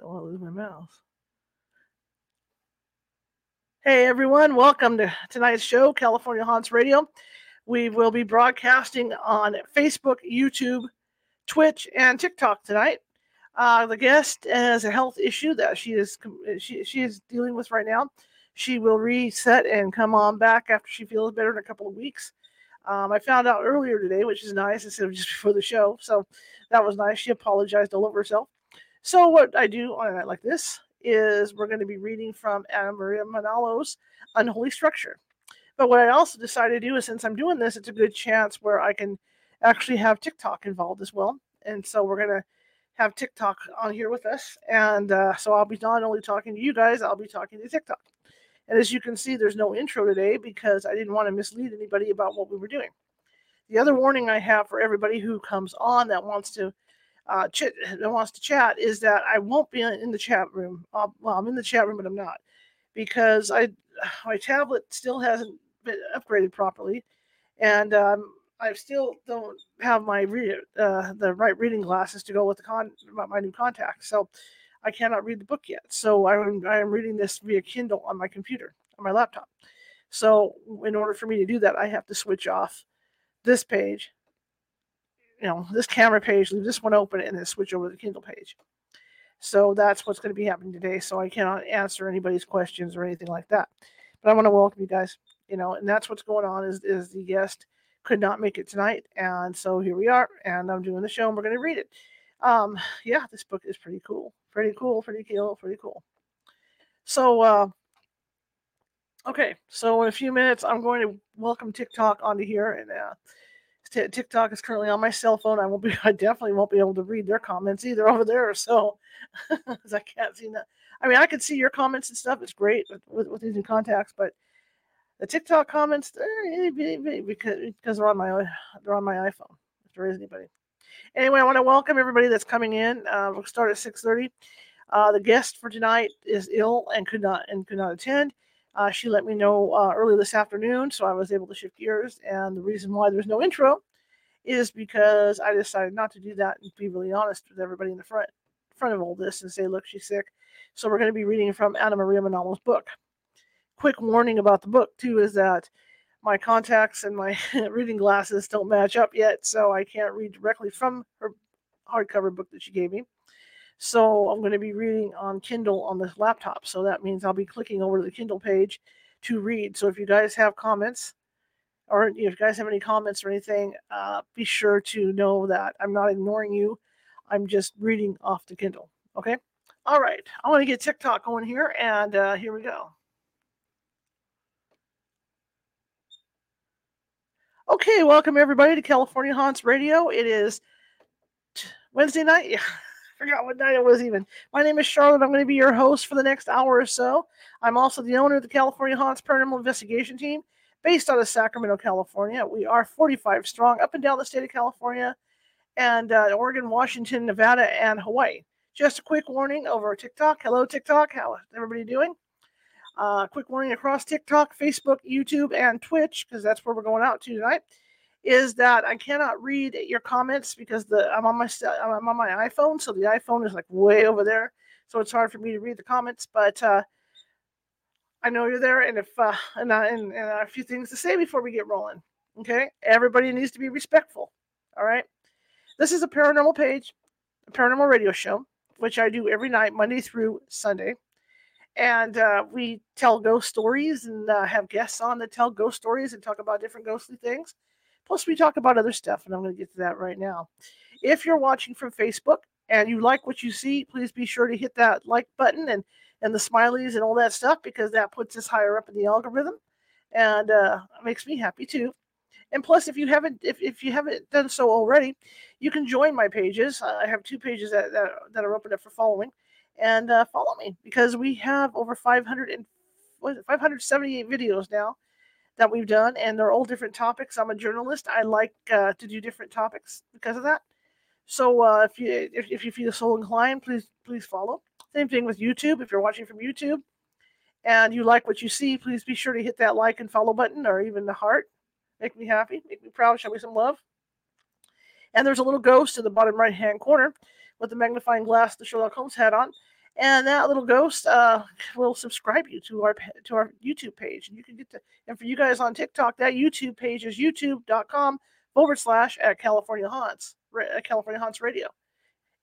Don't want to lose my mouth. Hey everyone, welcome to tonight's show, California Haunts Radio. We will be broadcasting on Facebook, YouTube, Twitch, and TikTok tonight. Uh, the guest has a health issue that she is she, she is dealing with right now. She will reset and come on back after she feels better in a couple of weeks. Um, I found out earlier today, which is nice, instead of just before the show. So that was nice. She apologized all over herself. So what I do on a night like this is we're going to be reading from Anna Maria Manalo's Unholy Structure. But what I also decided to do is since I'm doing this, it's a good chance where I can actually have TikTok involved as well. And so we're going to have TikTok on here with us. And uh, so I'll be not only talking to you guys, I'll be talking to TikTok. And as you can see, there's no intro today because I didn't want to mislead anybody about what we were doing. The other warning I have for everybody who comes on that wants to uh, ch- that wants to chat is that I won't be in the chat room. Uh, well, I'm in the chat room, but I'm not because I my tablet still hasn't been upgraded properly, and um, I still don't have my read uh, the right reading glasses to go with the con my new contacts. So I cannot read the book yet. So I'm I am reading this via Kindle on my computer on my laptop. So in order for me to do that, I have to switch off this page you know, this camera page, leave this one open, and then switch over to the Kindle page. So that's what's going to be happening today. So I cannot answer anybody's questions or anything like that. But I want to welcome you guys. You know, and that's what's going on. Is is the guest could not make it tonight, and so here we are, and I'm doing the show, and we're going to read it. Um, yeah, this book is pretty cool, pretty cool, pretty cool, pretty cool. So, uh, okay, so in a few minutes, I'm going to welcome TikTok onto here, and uh, T- TikTok is currently on my cell phone. I won't be. I definitely won't be able to read their comments either over there. So, because I can't see that. I mean, I can see your comments and stuff. It's great with, with, with these new contacts, but the TikTok comments, eh, because because they're on my they're on my iPhone. If there is anybody. Anyway, I want to welcome everybody that's coming in. Uh, we'll start at six thirty. Uh, the guest for tonight is ill and could not and could not attend. Uh, she let me know uh, early this afternoon, so I was able to shift gears. And the reason why there's no intro is because I decided not to do that and be really honest with everybody in the front front of all this and say, look, she's sick. So we're going to be reading from Anna Maria Manalo's book. Quick warning about the book too is that my contacts and my reading glasses don't match up yet, so I can't read directly from her hardcover book that she gave me. So I'm going to be reading on Kindle on this laptop. So that means I'll be clicking over to the Kindle page to read. So if you guys have comments, or if you guys have any comments or anything, uh, be sure to know that I'm not ignoring you. I'm just reading off the Kindle. Okay. All right. I want to get TikTok going here, and uh, here we go. Okay, welcome everybody to California Haunts Radio. It is Wednesday night. Yeah forgot what night it was even. My name is Charlotte. I'm going to be your host for the next hour or so. I'm also the owner of the California Haunts Paranormal Investigation Team, based out of Sacramento, California. We are 45 strong up and down the state of California, and uh, Oregon, Washington, Nevada, and Hawaii. Just a quick warning over TikTok. Hello, TikTok. How is everybody doing? Uh, quick warning across TikTok, Facebook, YouTube, and Twitch, because that's where we're going out to tonight is that I cannot read your comments because the I'm on my I'm on my iPhone, so the iPhone is like way over there, so it's hard for me to read the comments. But uh, I know you're there, and if uh, and, uh, and, and a few things to say before we get rolling. Okay, everybody needs to be respectful. All right, this is a paranormal page, a paranormal radio show, which I do every night, Monday through Sunday. And uh, we tell ghost stories and uh, have guests on that tell ghost stories and talk about different ghostly things. Plus, we talk about other stuff, and I'm going to get to that right now. If you're watching from Facebook and you like what you see, please be sure to hit that like button and and the smileys and all that stuff because that puts us higher up in the algorithm, and uh, makes me happy too. And plus, if you haven't if, if you haven't done so already, you can join my pages. I have two pages that that, that are open up for following, and uh, follow me because we have over 500 and what is it, 578 videos now that we've done, and they're all different topics. I'm a journalist. I like uh, to do different topics because of that. So uh, if you if, if you feel so inclined, please please follow. Same thing with YouTube. If you're watching from YouTube and you like what you see, please be sure to hit that like and follow button or even the heart. Make me happy, make me proud, show me some love. And there's a little ghost in the bottom right hand corner with the magnifying glass the Sherlock Holmes had on. And that little ghost uh, will subscribe you to our to our YouTube page, and you can get to. And for you guys on TikTok, that YouTube page is youtube.com forward slash at California Haunts, at California Haunts Radio.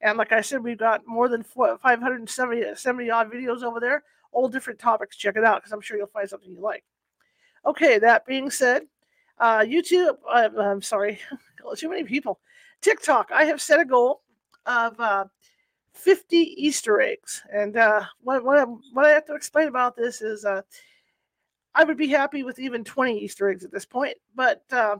And like I said, we've got more than 570 70 odd videos over there, all different topics. Check it out because I'm sure you'll find something you like. Okay, that being said, uh, YouTube, I'm sorry, too many people. TikTok, I have set a goal of uh, 50 Easter eggs. And uh, what, what, I, what I have to explain about this is uh, I would be happy with even 20 Easter eggs at this point, but uh,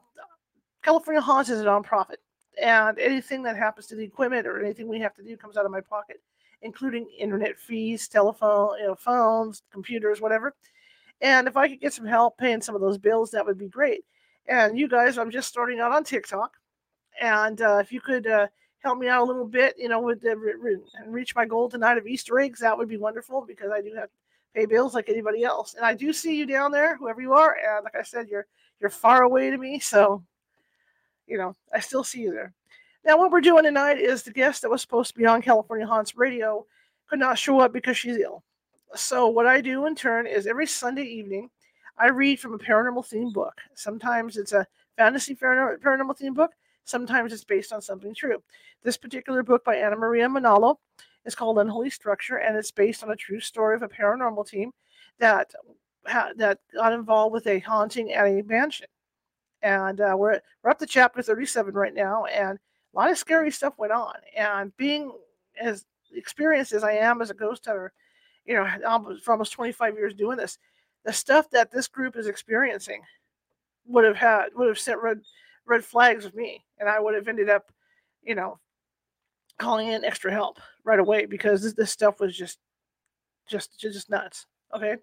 California Haunts is a nonprofit. And anything that happens to the equipment or anything we have to do comes out of my pocket, including internet fees, telephone, you know, phones, computers, whatever. And if I could get some help paying some of those bills, that would be great. And you guys, I'm just starting out on TikTok. And uh, if you could uh, help me out a little bit, you know, with the, re- reach my goal tonight of Easter eggs, that would be wonderful because I do have to pay bills like anybody else. And I do see you down there, whoever you are. And like I said, you're you're far away to me, so you know, I still see you there. Now, what we're doing tonight is the guest that was supposed to be on California Haunts Radio could not show up because she's ill. So what I do in turn is every Sunday evening, I read from a paranormal themed book. Sometimes it's a fantasy paranormal themed book. Sometimes it's based on something true. This particular book by Anna Maria Manalo is called Unholy Structure, and it's based on a true story of a paranormal team that that got involved with a haunting at a mansion. And uh, we're we're up to chapter 37 right now, and a lot of scary stuff went on. And being as experienced as I am as a ghost hunter, you know, for almost 25 years doing this, the stuff that this group is experiencing would have had would have sent red red flags with me, and I would have ended up, you know, calling in extra help right away because this, this stuff was just, just, just nuts. Okay,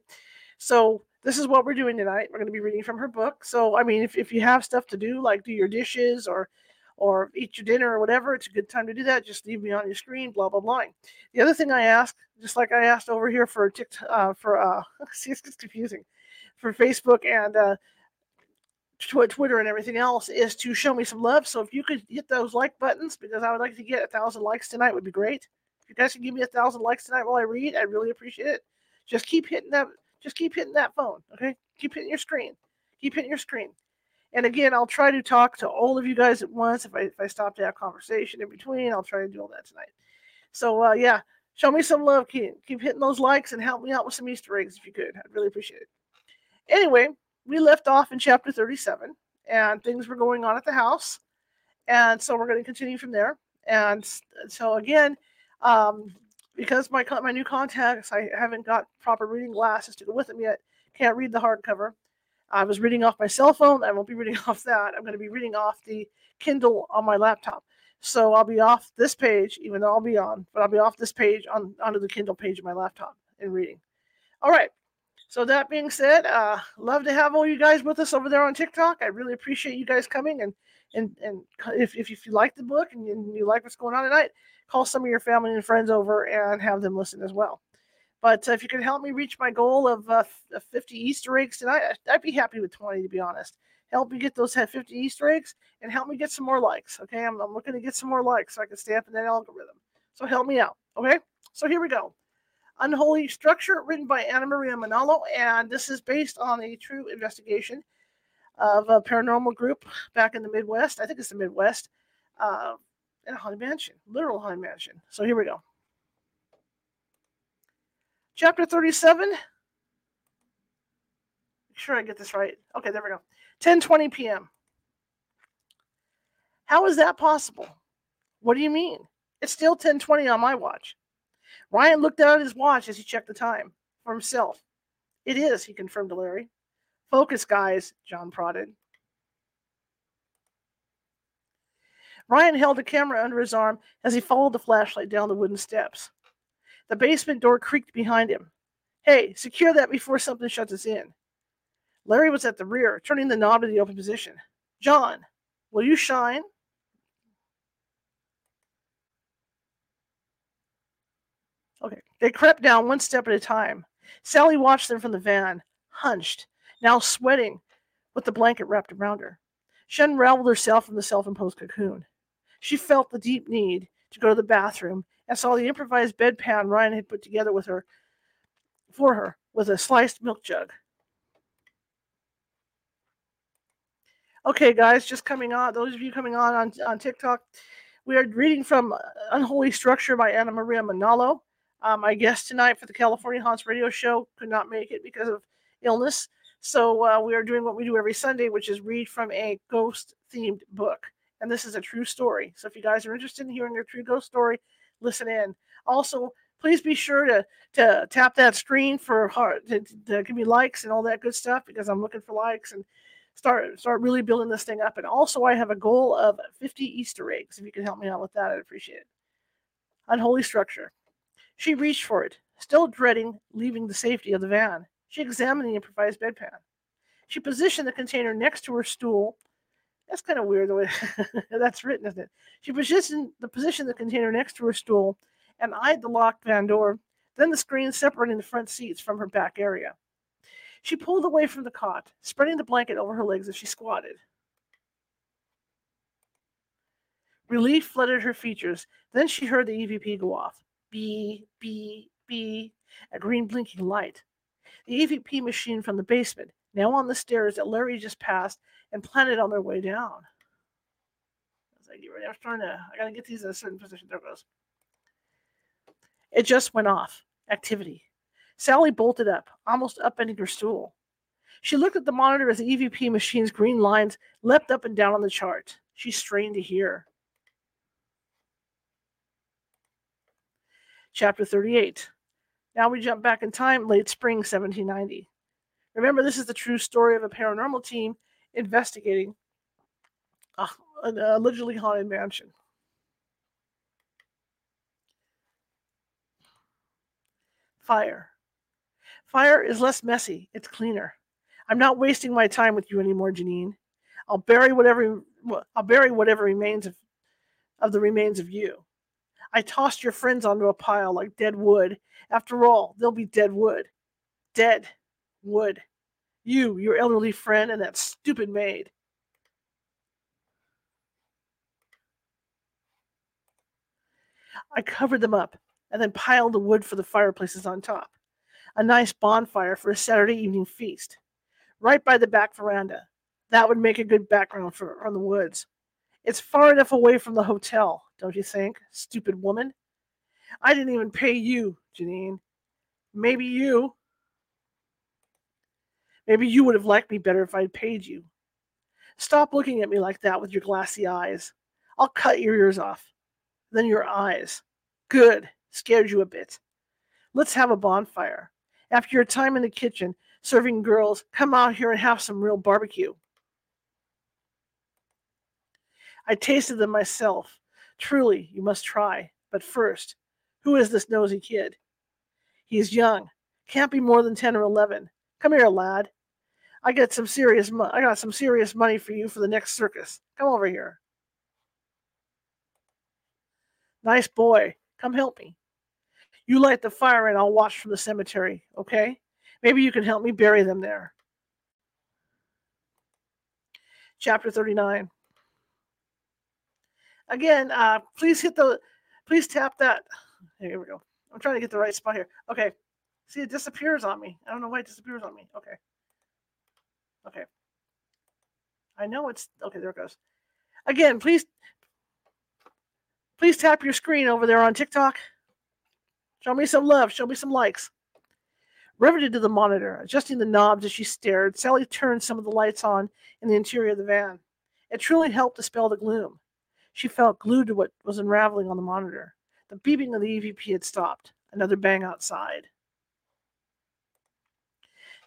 so this is what we're doing tonight. We're going to be reading from her book. So I mean, if if you have stuff to do, like do your dishes or or eat your dinner or whatever, it's a good time to do that. Just leave me on your screen, blah blah blah. The other thing I ask, just like I asked over here for TikTok, uh, for uh, see, it's confusing, for Facebook and uh, Twitter and everything else is to show me some love. So if you could hit those like buttons, because I would like to get a thousand likes tonight, would be great. If you guys can give me a thousand likes tonight while I read, I really appreciate it. Just keep hitting that. Just keep hitting that phone. Okay, keep hitting your screen. Keep hitting your screen. And again, I'll try to talk to all of you guys at once. If I if I stop to have conversation in between, I'll try to do all that tonight. So uh, yeah, show me some love. Keep, keep hitting those likes and help me out with some Easter eggs if you could. I'd really appreciate it. Anyway, we left off in chapter 37 and things were going on at the house. And so we're going to continue from there. And so again, um, because my my new contacts, I haven't got proper reading glasses to go with them yet. Can't read the hardcover. I was reading off my cell phone. I won't be reading off that. I'm going to be reading off the Kindle on my laptop. So I'll be off this page, even though I'll be on, but I'll be off this page on onto the Kindle page of my laptop and reading. All right. So that being said, uh, love to have all you guys with us over there on TikTok. I really appreciate you guys coming and and and if if, you like the book and you, you like what's going on tonight, call some of your family and friends over and have them listen as well. But uh, if you can help me reach my goal of uh, 50 Easter eggs tonight, I'd be happy with 20 to be honest. Help me get those 50 Easter eggs and help me get some more likes. Okay, I'm, I'm looking to get some more likes so I can stay up in that algorithm. So help me out. Okay, so here we go. Unholy Structure, written by Anna Maria Manalo, and this is based on a true investigation of a paranormal group back in the Midwest. I think it's the Midwest, uh, in a haunted mansion, literal haunted mansion. So here we go. Chapter 37. Make sure I get this right. Okay, there we go. 10:20 p.m. How is that possible? What do you mean? It's still 10:20 on my watch. Ryan looked down at his watch as he checked the time for himself. It is, he confirmed to Larry. Focus, guys, John prodded. Ryan held a camera under his arm as he followed the flashlight down the wooden steps. The basement door creaked behind him. Hey, secure that before something shuts us in. Larry was at the rear, turning the knob to the open position. John, will you shine? Okay. They crept down one step at a time. Sally watched them from the van, hunched, now sweating, with the blanket wrapped around her. She unraveled herself from the self imposed cocoon. She felt the deep need to go to the bathroom and saw the improvised bedpan Ryan had put together with her for her with a sliced milk jug. Okay, guys, just coming on, those of you coming on on, on TikTok, we are reading from Unholy Structure by Anna Maria Manalo. Um, my guest tonight for the California Haunts radio show could not make it because of illness. So uh, we are doing what we do every Sunday, which is read from a ghost themed book. And this is a true story. So if you guys are interested in hearing a true ghost story, listen in. Also, please be sure to to tap that screen for heart to, to give me likes and all that good stuff because I'm looking for likes and start start really building this thing up. And also, I have a goal of 50 Easter eggs. If you can help me out with that, I'd appreciate it. Unholy structure. She reached for it, still dreading leaving the safety of the van. She examined the improvised bedpan. She positioned the container next to her stool. That's kind of weird the way that's written, isn't it? She positioned the position the container next to her stool and eyed the locked van door, then the screen separating the front seats from her back area. She pulled away from the cot, spreading the blanket over her legs as she squatted. Relief flooded her features. Then she heard the EVP go off. Beep, beep, beep, a green blinking light. The EVP machine from the basement, now on the stairs that Larry just passed and planted on their way down. I was like, you ready? I was trying to, I gotta get these in a certain position. There goes. It just went off. Activity. Sally bolted up, almost upending her stool. She looked at the monitor as the EVP machine's green lines leapt up and down on the chart. She strained to hear. Chapter 38. Now we jump back in time, late spring 1790. Remember, this is the true story of a paranormal team investigating a, an allegedly haunted mansion. Fire. Fire is less messy, it's cleaner. I'm not wasting my time with you anymore, Janine. I'll bury whatever I'll bury whatever remains of, of the remains of you. I tossed your friends onto a pile like dead wood. After all, they'll be dead wood. Dead wood. You, your elderly friend, and that stupid maid. I covered them up and then piled the wood for the fireplaces on top a nice bonfire for a Saturday evening feast, right by the back veranda. That would make a good background for on the woods. It's far enough away from the hotel, don't you think, stupid woman? I didn't even pay you, Janine. Maybe you. Maybe you would have liked me better if I'd paid you. Stop looking at me like that with your glassy eyes. I'll cut your ears off. Then your eyes. Good. Scared you a bit. Let's have a bonfire. After your time in the kitchen serving girls, come out here and have some real barbecue. I tasted them myself. Truly, you must try. But first, who is this nosy kid? He is young. Can't be more than 10 or 11. Come here, lad. I got some serious mo- I got some serious money for you for the next circus. Come over here. Nice boy. Come help me. You light the fire and I'll watch from the cemetery, okay? Maybe you can help me bury them there. Chapter 39. Again, uh, please hit the, please tap that. Here we go. I'm trying to get the right spot here. Okay. See, it disappears on me. I don't know why it disappears on me. Okay. Okay. I know it's, okay, there it goes. Again, please, please tap your screen over there on TikTok. Show me some love. Show me some likes. Riveted to the monitor, adjusting the knobs as she stared, Sally turned some of the lights on in the interior of the van. It truly helped dispel the gloom. She felt glued to what was unraveling on the monitor. The beeping of the EVP had stopped. Another bang outside.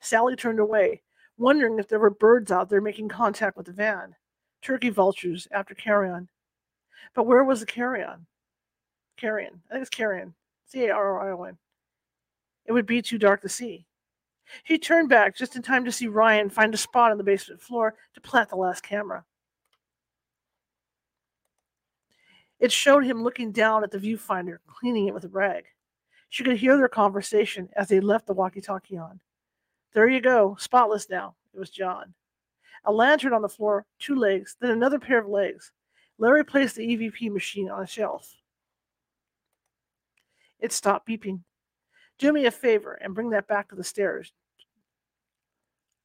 Sally turned away, wondering if there were birds out there making contact with the van. Turkey vultures after carrion. But where was the carrion? Carrion. I think it's carrion. C A R R I O N. It would be too dark to see. He turned back just in time to see Ryan find a spot on the basement floor to plant the last camera. It showed him looking down at the viewfinder, cleaning it with a rag. She could hear their conversation as they left the walkie talkie on. There you go, spotless now. It was John. A lantern on the floor, two legs, then another pair of legs. Larry placed the EVP machine on a shelf. It stopped beeping. Do me a favor and bring that back to the stairs.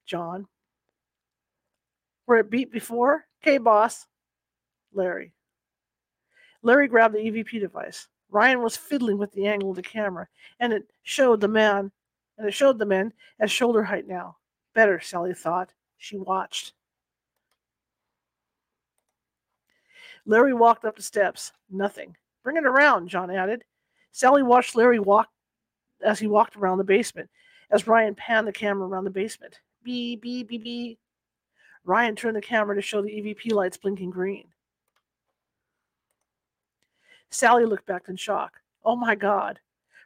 John. Where it beeped before? Okay, boss. Larry. Larry grabbed the EVP device. Ryan was fiddling with the angle of the camera, and it showed the man, and it showed the men at shoulder height now. Better, Sally thought. She watched. Larry walked up the steps. Nothing. Bring it around, John added. Sally watched Larry walk as he walked around the basement, as Ryan panned the camera around the basement. Beep, beep, beep, beep. Ryan turned the camera to show the EVP lights blinking green. Sally looked back in shock. Oh my God.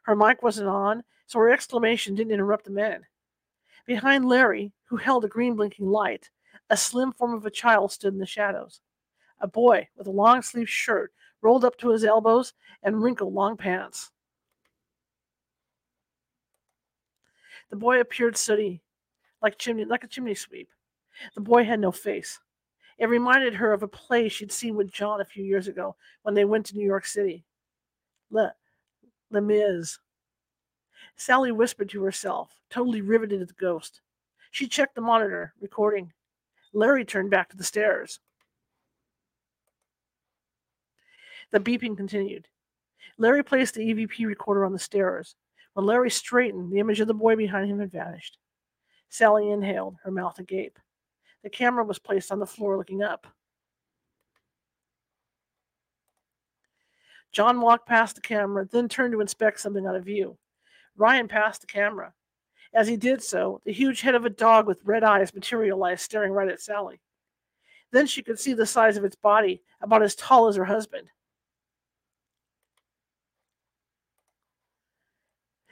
Her mic wasn't on, so her exclamation didn't interrupt the men. Behind Larry, who held a green blinking light, a slim form of a child stood in the shadows. A boy with a long sleeved shirt rolled up to his elbows and wrinkled long pants. The boy appeared sooty, like chimney like a chimney sweep. The boy had no face. It reminded her of a play she'd seen with John a few years ago when they went to New York City. Le, Les Mis. Sally whispered to herself, totally riveted at the ghost. She checked the monitor, recording. Larry turned back to the stairs. The beeping continued. Larry placed the EVP recorder on the stairs. When Larry straightened, the image of the boy behind him had vanished. Sally inhaled, her mouth agape. The camera was placed on the floor looking up. John walked past the camera, then turned to inspect something out of view. Ryan passed the camera. As he did so, the huge head of a dog with red eyes materialized, staring right at Sally. Then she could see the size of its body, about as tall as her husband.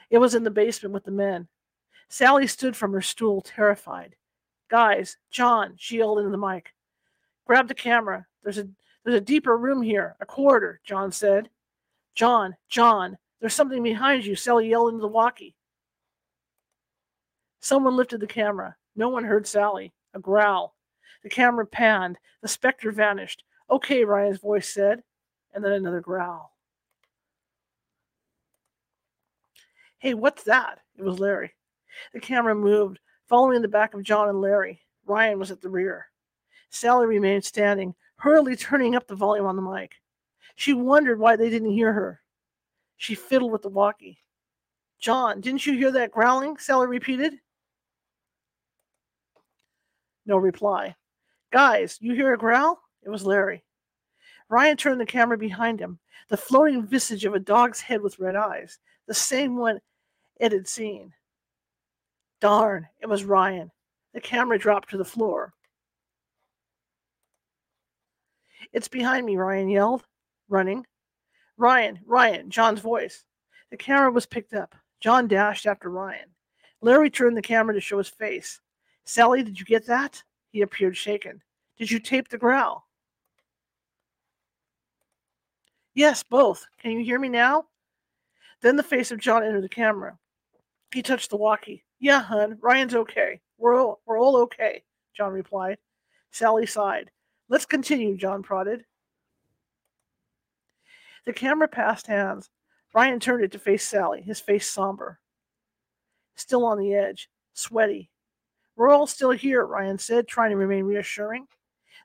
It was in the basement with the men. Sally stood from her stool, terrified. Guys, John, she yelled into the mic. Grab the camera. There's a there's a deeper room here, a corridor, John said. John, John, there's something behind you, Sally yelled into the walkie. Someone lifted the camera. No one heard Sally. A growl. The camera panned. The specter vanished. Okay, Ryan's voice said. And then another growl. Hey, what's that? It was Larry. The camera moved, following in the back of John and Larry. Ryan was at the rear. Sally remained standing, hurriedly turning up the volume on the mic. She wondered why they didn't hear her. She fiddled with the walkie. John, didn't you hear that growling? Sally repeated. No reply. Guys, you hear a growl? It was Larry. Ryan turned the camera behind him, the floating visage of a dog's head with red eyes, the same one it had seen. Darn, it was Ryan. The camera dropped to the floor. It's behind me, Ryan yelled, running. Ryan, Ryan, John's voice. The camera was picked up. John dashed after Ryan. Larry turned the camera to show his face. Sally, did you get that? He appeared shaken. Did you tape the growl? Yes, both. Can you hear me now? Then the face of John entered the camera. He touched the walkie. Yeah, hun, Ryan's okay. We're all, we're all okay, John replied. Sally sighed. Let's continue, John prodded. The camera passed hands. Ryan turned it to face Sally, his face somber. Still on the edge, sweaty. We're all still here, Ryan said, trying to remain reassuring.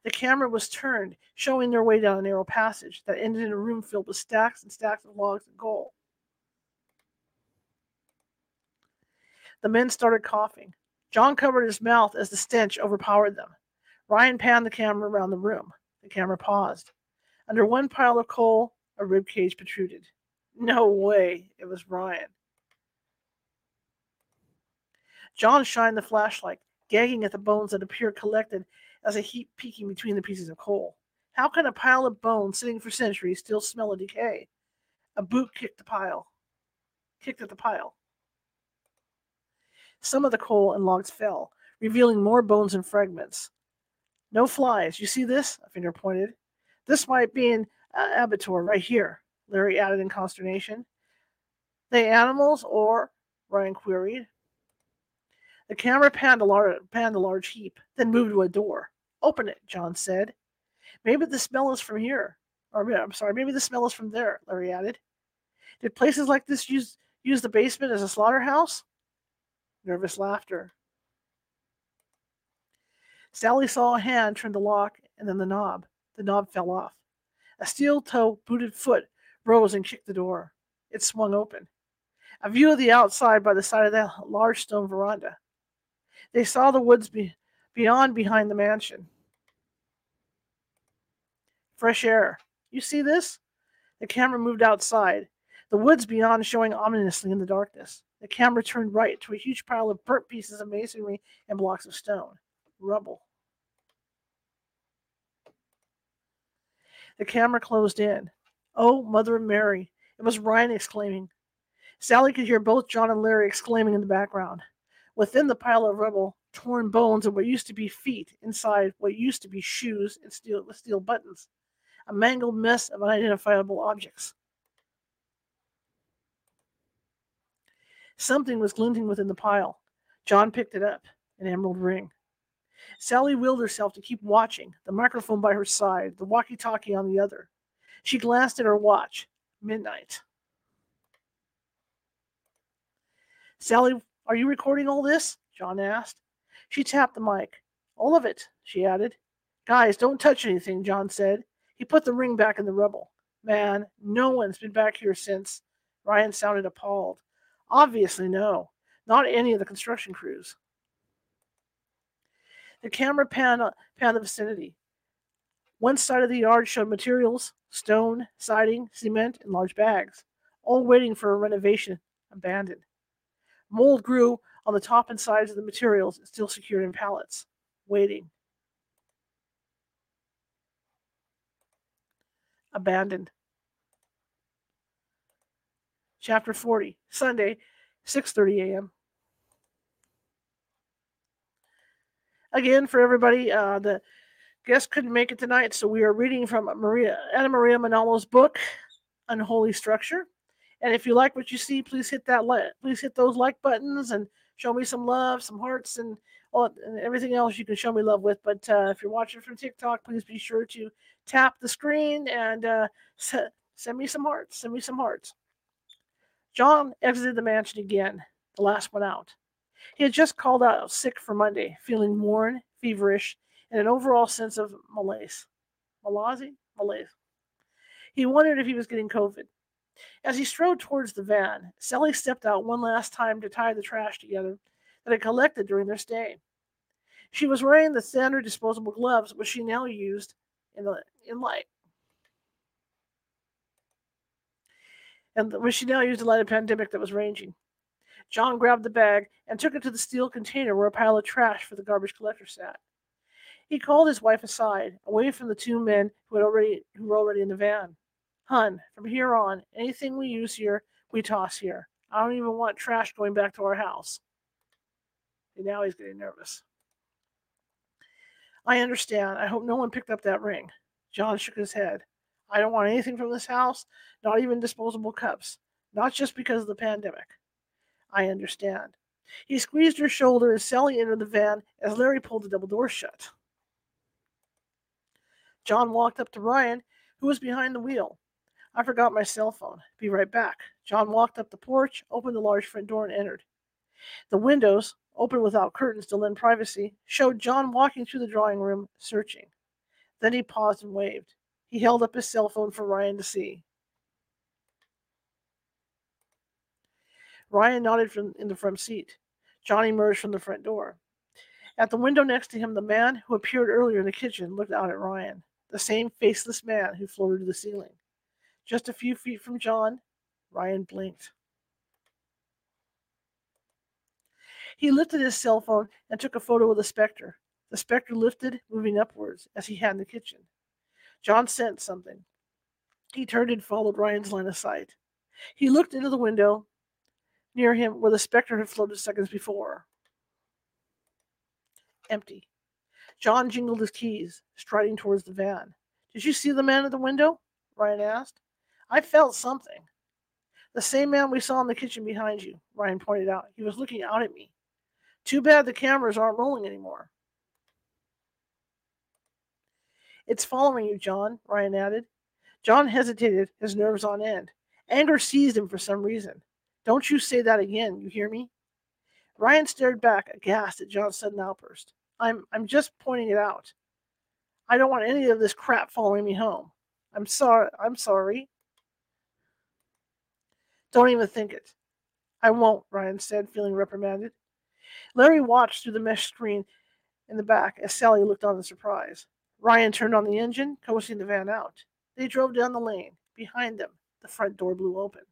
The camera was turned, showing their way down a narrow passage that ended in a room filled with stacks and stacks of logs and coal. The men started coughing. John covered his mouth as the stench overpowered them. Ryan panned the camera around the room. The camera paused. Under one pile of coal, a rib cage protruded. No way, it was Ryan. John shined the flashlight, gagging at the bones that appeared collected as a heap peeking between the pieces of coal. How can a pile of bones sitting for centuries still smell of decay? A boot kicked the pile. Kicked at the pile. Some of the coal and logs fell, revealing more bones and fragments. No flies. You see this? A finger pointed. This might be an uh, abattoir right here, Larry added in consternation. They animals or? Ryan queried. The camera panned a, large, panned a large heap, then moved to a door. Open it, John said. Maybe the smell is from here. Or, I'm sorry, maybe the smell is from there, Larry added. Did places like this use use the basement as a slaughterhouse? Nervous laughter. Sally saw a hand turn the lock and then the knob. The knob fell off. A steel toe booted foot rose and kicked the door. It swung open. A view of the outside by the side of the large stone veranda. They saw the woods be- beyond behind the mansion. Fresh air. You see this? The camera moved outside, the woods beyond showing ominously in the darkness. The camera turned right to a huge pile of burnt pieces of masonry and blocks of stone. Rubble. The camera closed in. Oh, Mother Mary. It was Ryan exclaiming. Sally could hear both John and Larry exclaiming in the background. Within the pile of rubble, torn bones and what used to be feet inside what used to be shoes and steel with steel buttons. A mangled mess of unidentifiable objects. Something was glinting within the pile. John picked it up, an emerald ring. Sally willed herself to keep watching, the microphone by her side, the walkie talkie on the other. She glanced at her watch. Midnight. Sally, are you recording all this? John asked. She tapped the mic. All of it, she added. Guys, don't touch anything, John said. He put the ring back in the rubble. Man, no one's been back here since. Ryan sounded appalled. Obviously, no. Not any of the construction crews. The camera panned, uh, panned the vicinity. One side of the yard showed materials stone, siding, cement, and large bags, all waiting for a renovation, abandoned. Mold grew on the top and sides of the materials, still secured in pallets, waiting. Abandoned. Chapter 40, Sunday, 6:30 a.m. Again, for everybody, uh, the guest couldn't make it tonight, so we are reading from Maria Anna Maria Manalo's book, Unholy Structure. And if you like what you see, please hit that like, please hit those like buttons and show me some love, some hearts, and all and everything else you can show me love with. But uh, if you're watching from TikTok, please be sure to tap the screen and uh, send me some hearts. Send me some hearts. John exited the mansion again, the last one out. He had just called out sick for Monday, feeling worn, feverish, and an overall sense of malaise. Malaise? Malaise. He wondered if he was getting COVID. As he strode towards the van, Sally stepped out one last time to tie the trash together that had collected during their stay. She was wearing the standard disposable gloves, which she now used in the in light. And which she now used to light a pandemic that was raging. John grabbed the bag and took it to the steel container where a pile of trash for the garbage collector sat. He called his wife aside, away from the two men who had already who were already in the van. Hun, from here on, anything we use here, we toss here. I don't even want trash going back to our house. And now he's getting nervous. I understand. I hope no one picked up that ring. John shook his head. I don't want anything from this house, not even disposable cups. Not just because of the pandemic. I understand. He squeezed her shoulder as Sally entered the van as Larry pulled the double door shut. John walked up to Ryan, who was behind the wheel. I forgot my cell phone. Be right back. John walked up the porch, opened the large front door, and entered. The windows, open without curtains to lend privacy, showed John walking through the drawing room, searching. Then he paused and waved. He held up his cell phone for Ryan to see. Ryan nodded from in the front seat. John emerged from the front door. At the window next to him, the man who appeared earlier in the kitchen looked out at Ryan, the same faceless man who floated to the ceiling. Just a few feet from John, Ryan blinked. He lifted his cell phone and took a photo of the specter. The specter lifted, moving upwards, as he had in the kitchen. John sensed something. He turned and followed Ryan's line of sight. He looked into the window near him where the specter had floated seconds before. Empty. John jingled his keys, striding towards the van. Did you see the man at the window? Ryan asked. I felt something. The same man we saw in the kitchen behind you, Ryan pointed out. He was looking out at me. Too bad the cameras aren't rolling anymore. It's following you, John, Ryan added. John hesitated, his nerves on end. Anger seized him for some reason. Don't you say that again, you hear me? Ryan stared back, aghast at John's sudden outburst. I'm I'm just pointing it out. I don't want any of this crap following me home. I'm sorry I'm sorry. Don't even think it. I won't, Ryan said, feeling reprimanded. Larry watched through the mesh screen in the back as Sally looked on in surprise. Ryan turned on the engine, coasting the van out. They drove down the lane. Behind them, the front door blew open.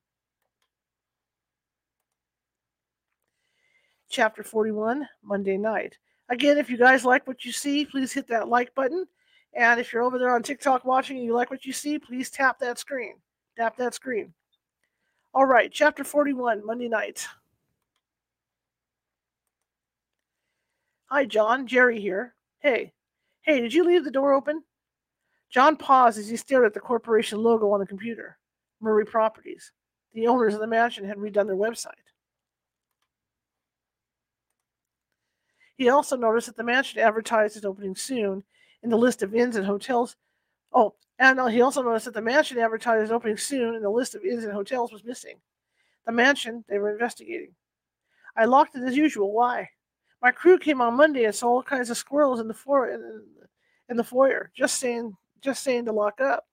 Chapter 41, Monday night. Again, if you guys like what you see, please hit that like button. And if you're over there on TikTok watching and you like what you see, please tap that screen. Tap that screen. All right, chapter 41, Monday night. Hi, John. Jerry here. Hey, hey, did you leave the door open? John paused as he stared at the corporation logo on the computer. Murray Properties. The owners of the mansion had redone their website. He also noticed that the mansion advertised its opening soon in the list of inns and hotels. Oh, and he also noticed that the mansion advertised its opening soon and the list of inns and hotels was missing. The mansion they were investigating. I locked it as usual. Why? My crew came on Monday and saw all kinds of squirrels in the foyer. In, in the foyer, just saying, just saying to lock up.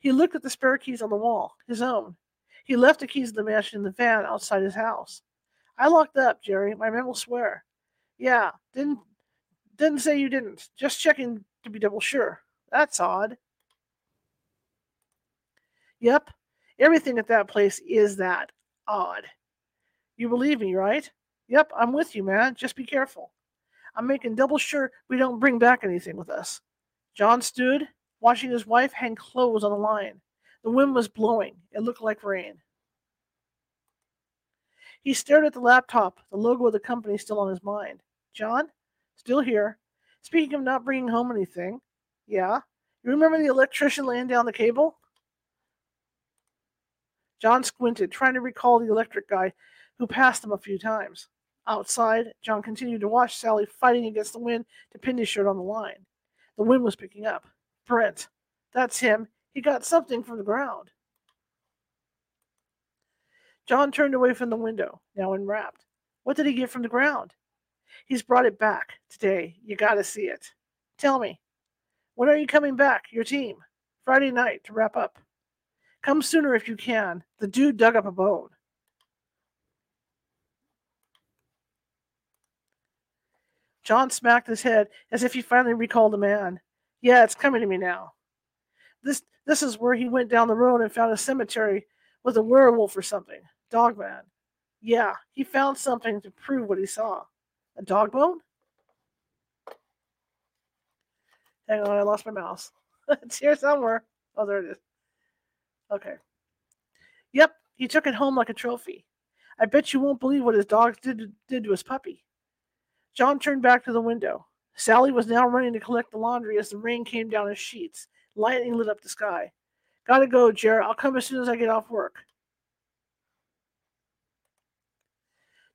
He looked at the spare keys on the wall, his own. He left the keys of the mansion in the van outside his house. I locked up, Jerry. My men will swear. Yeah, didn't didn't say you didn't. Just checking to be double sure. That's odd. Yep, everything at that place is that odd. You believe me, right? Yep, I'm with you, man. Just be careful. I'm making double sure we don't bring back anything with us. John stood, watching his wife hang clothes on the line. The wind was blowing. It looked like rain. He stared at the laptop, the logo of the company still on his mind. John? Still here. Speaking of not bringing home anything. Yeah? You remember the electrician laying down the cable? John squinted, trying to recall the electric guy who passed him a few times. Outside, John continued to watch Sally fighting against the wind to pin his shirt on the line. The wind was picking up. Brent. That's him. He got something from the ground. John turned away from the window, now enwrapped. What did he get from the ground? He's brought it back today. You gotta see it. Tell me, when are you coming back, your team? Friday night to wrap up. Come sooner if you can. The dude dug up a bone. John smacked his head as if he finally recalled the man. Yeah, it's coming to me now. This this is where he went down the road and found a cemetery with a werewolf or something. Dogman. Yeah, he found something to prove what he saw. A dog bone? Hang on, I lost my mouse. it's here somewhere. Oh, there it is. Okay. Yep, he took it home like a trophy. I bet you won't believe what his dog did, did to his puppy. John turned back to the window. Sally was now running to collect the laundry as the rain came down in sheets. Lightning lit up the sky. Gotta go, Jared. I'll come as soon as I get off work.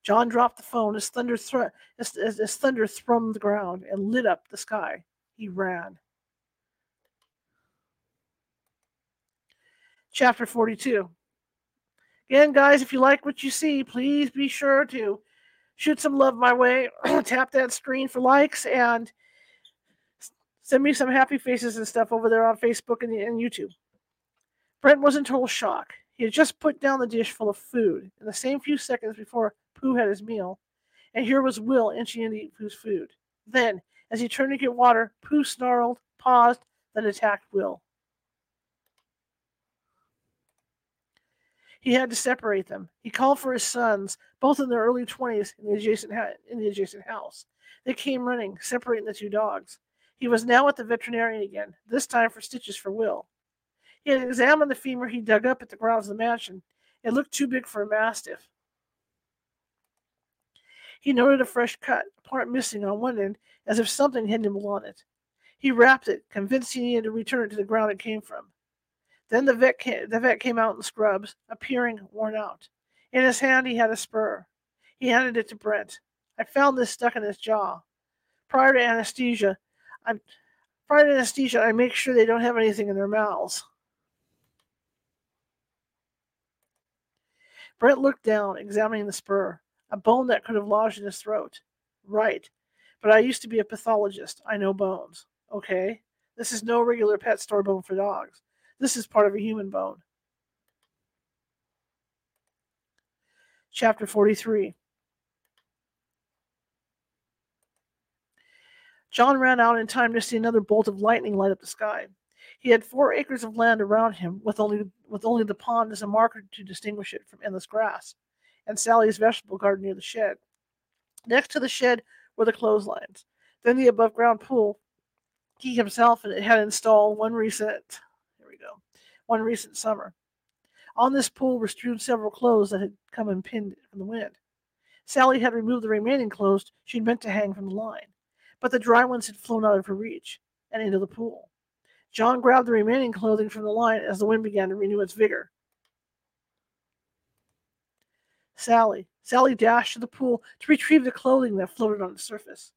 John dropped the phone as thunder, thr- as, as, as thunder thrummed the ground and lit up the sky. He ran. Chapter 42. Again, guys, if you like what you see, please be sure to shoot some love my way, tap that screen for likes, and send me some happy faces and stuff over there on Facebook and, and YouTube. Brent was in total shock. He had just put down the dish full of food in the same few seconds before Pooh had his meal, and here was Will inching in to eat Pooh's food. Then, as he turned to get water, Pooh snarled, paused, then attacked Will. He had to separate them. He called for his sons, both in their early 20s, in the adjacent, ha- in the adjacent house. They came running, separating the two dogs. He was now at the veterinarian again, this time for stitches for Will. He had examined the femur he dug up at the grounds of the mansion. It looked too big for a mastiff. He noted a fresh cut, a part missing on one end, as if something had nibbled on it. He wrapped it, convinced he needed to return it to the ground it came from. Then the vet, came, the vet came out in scrubs, appearing worn out. In his hand, he had a spur. He handed it to Brent. I found this stuck in his jaw. Prior to anesthesia, I'm, Prior to anesthesia, I make sure they don't have anything in their mouths. Brent looked down, examining the spur, a bone that could have lodged in his throat. Right. But I used to be a pathologist. I know bones. Okay? This is no regular pet store bone for dogs. This is part of a human bone. Chapter 43 John ran out in time to see another bolt of lightning light up the sky. He had four acres of land around him, with only with only the pond as a marker to distinguish it from endless grass, and Sally's vegetable garden near the shed. Next to the shed were the clotheslines, then the above ground pool. He himself had installed one recent one recent summer. On this pool were strewn several clothes that had come and pinned from the wind. Sally had removed the remaining clothes she'd meant to hang from the line, but the dry ones had flown out of her reach and into the pool. John grabbed the remaining clothing from the line as the wind began to renew its vigor. Sally. Sally dashed to the pool to retrieve the clothing that floated on the surface.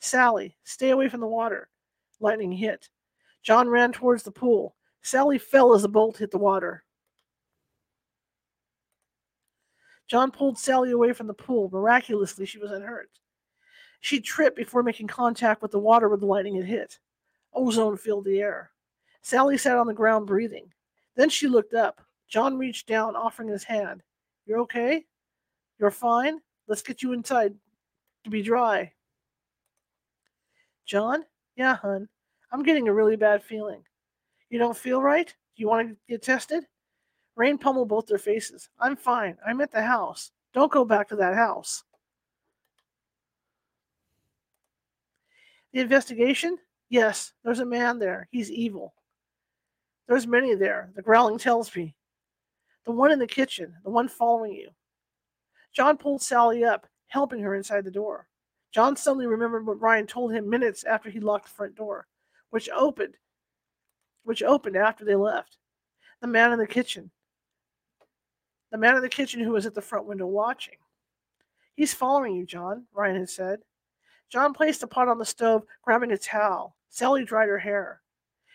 Sally, stay away from the water. Lightning hit. John ran towards the pool. Sally fell as the bolt hit the water. John pulled Sally away from the pool. Miraculously, she was unhurt. She tripped before making contact with the water where the lightning had hit. Ozone filled the air. Sally sat on the ground breathing. Then she looked up. John reached down, offering his hand. You're okay? You're fine? Let's get you inside to be dry. John? Yeah, hun. I'm getting a really bad feeling. You don't feel right? Do you want to get tested? Rain pummeled both their faces. I'm fine. I'm at the house. Don't go back to that house. The investigation? Yes, there's a man there. He's evil. There's many there. The growling tells me. The one in the kitchen, the one following you. John pulled Sally up, helping her inside the door. John suddenly remembered what Ryan told him minutes after he locked the front door, which opened which opened after they left. The man in the kitchen. The man in the kitchen who was at the front window watching. He's following you, John, Ryan had said. John placed the pot on the stove, grabbing a towel. Sally dried her hair.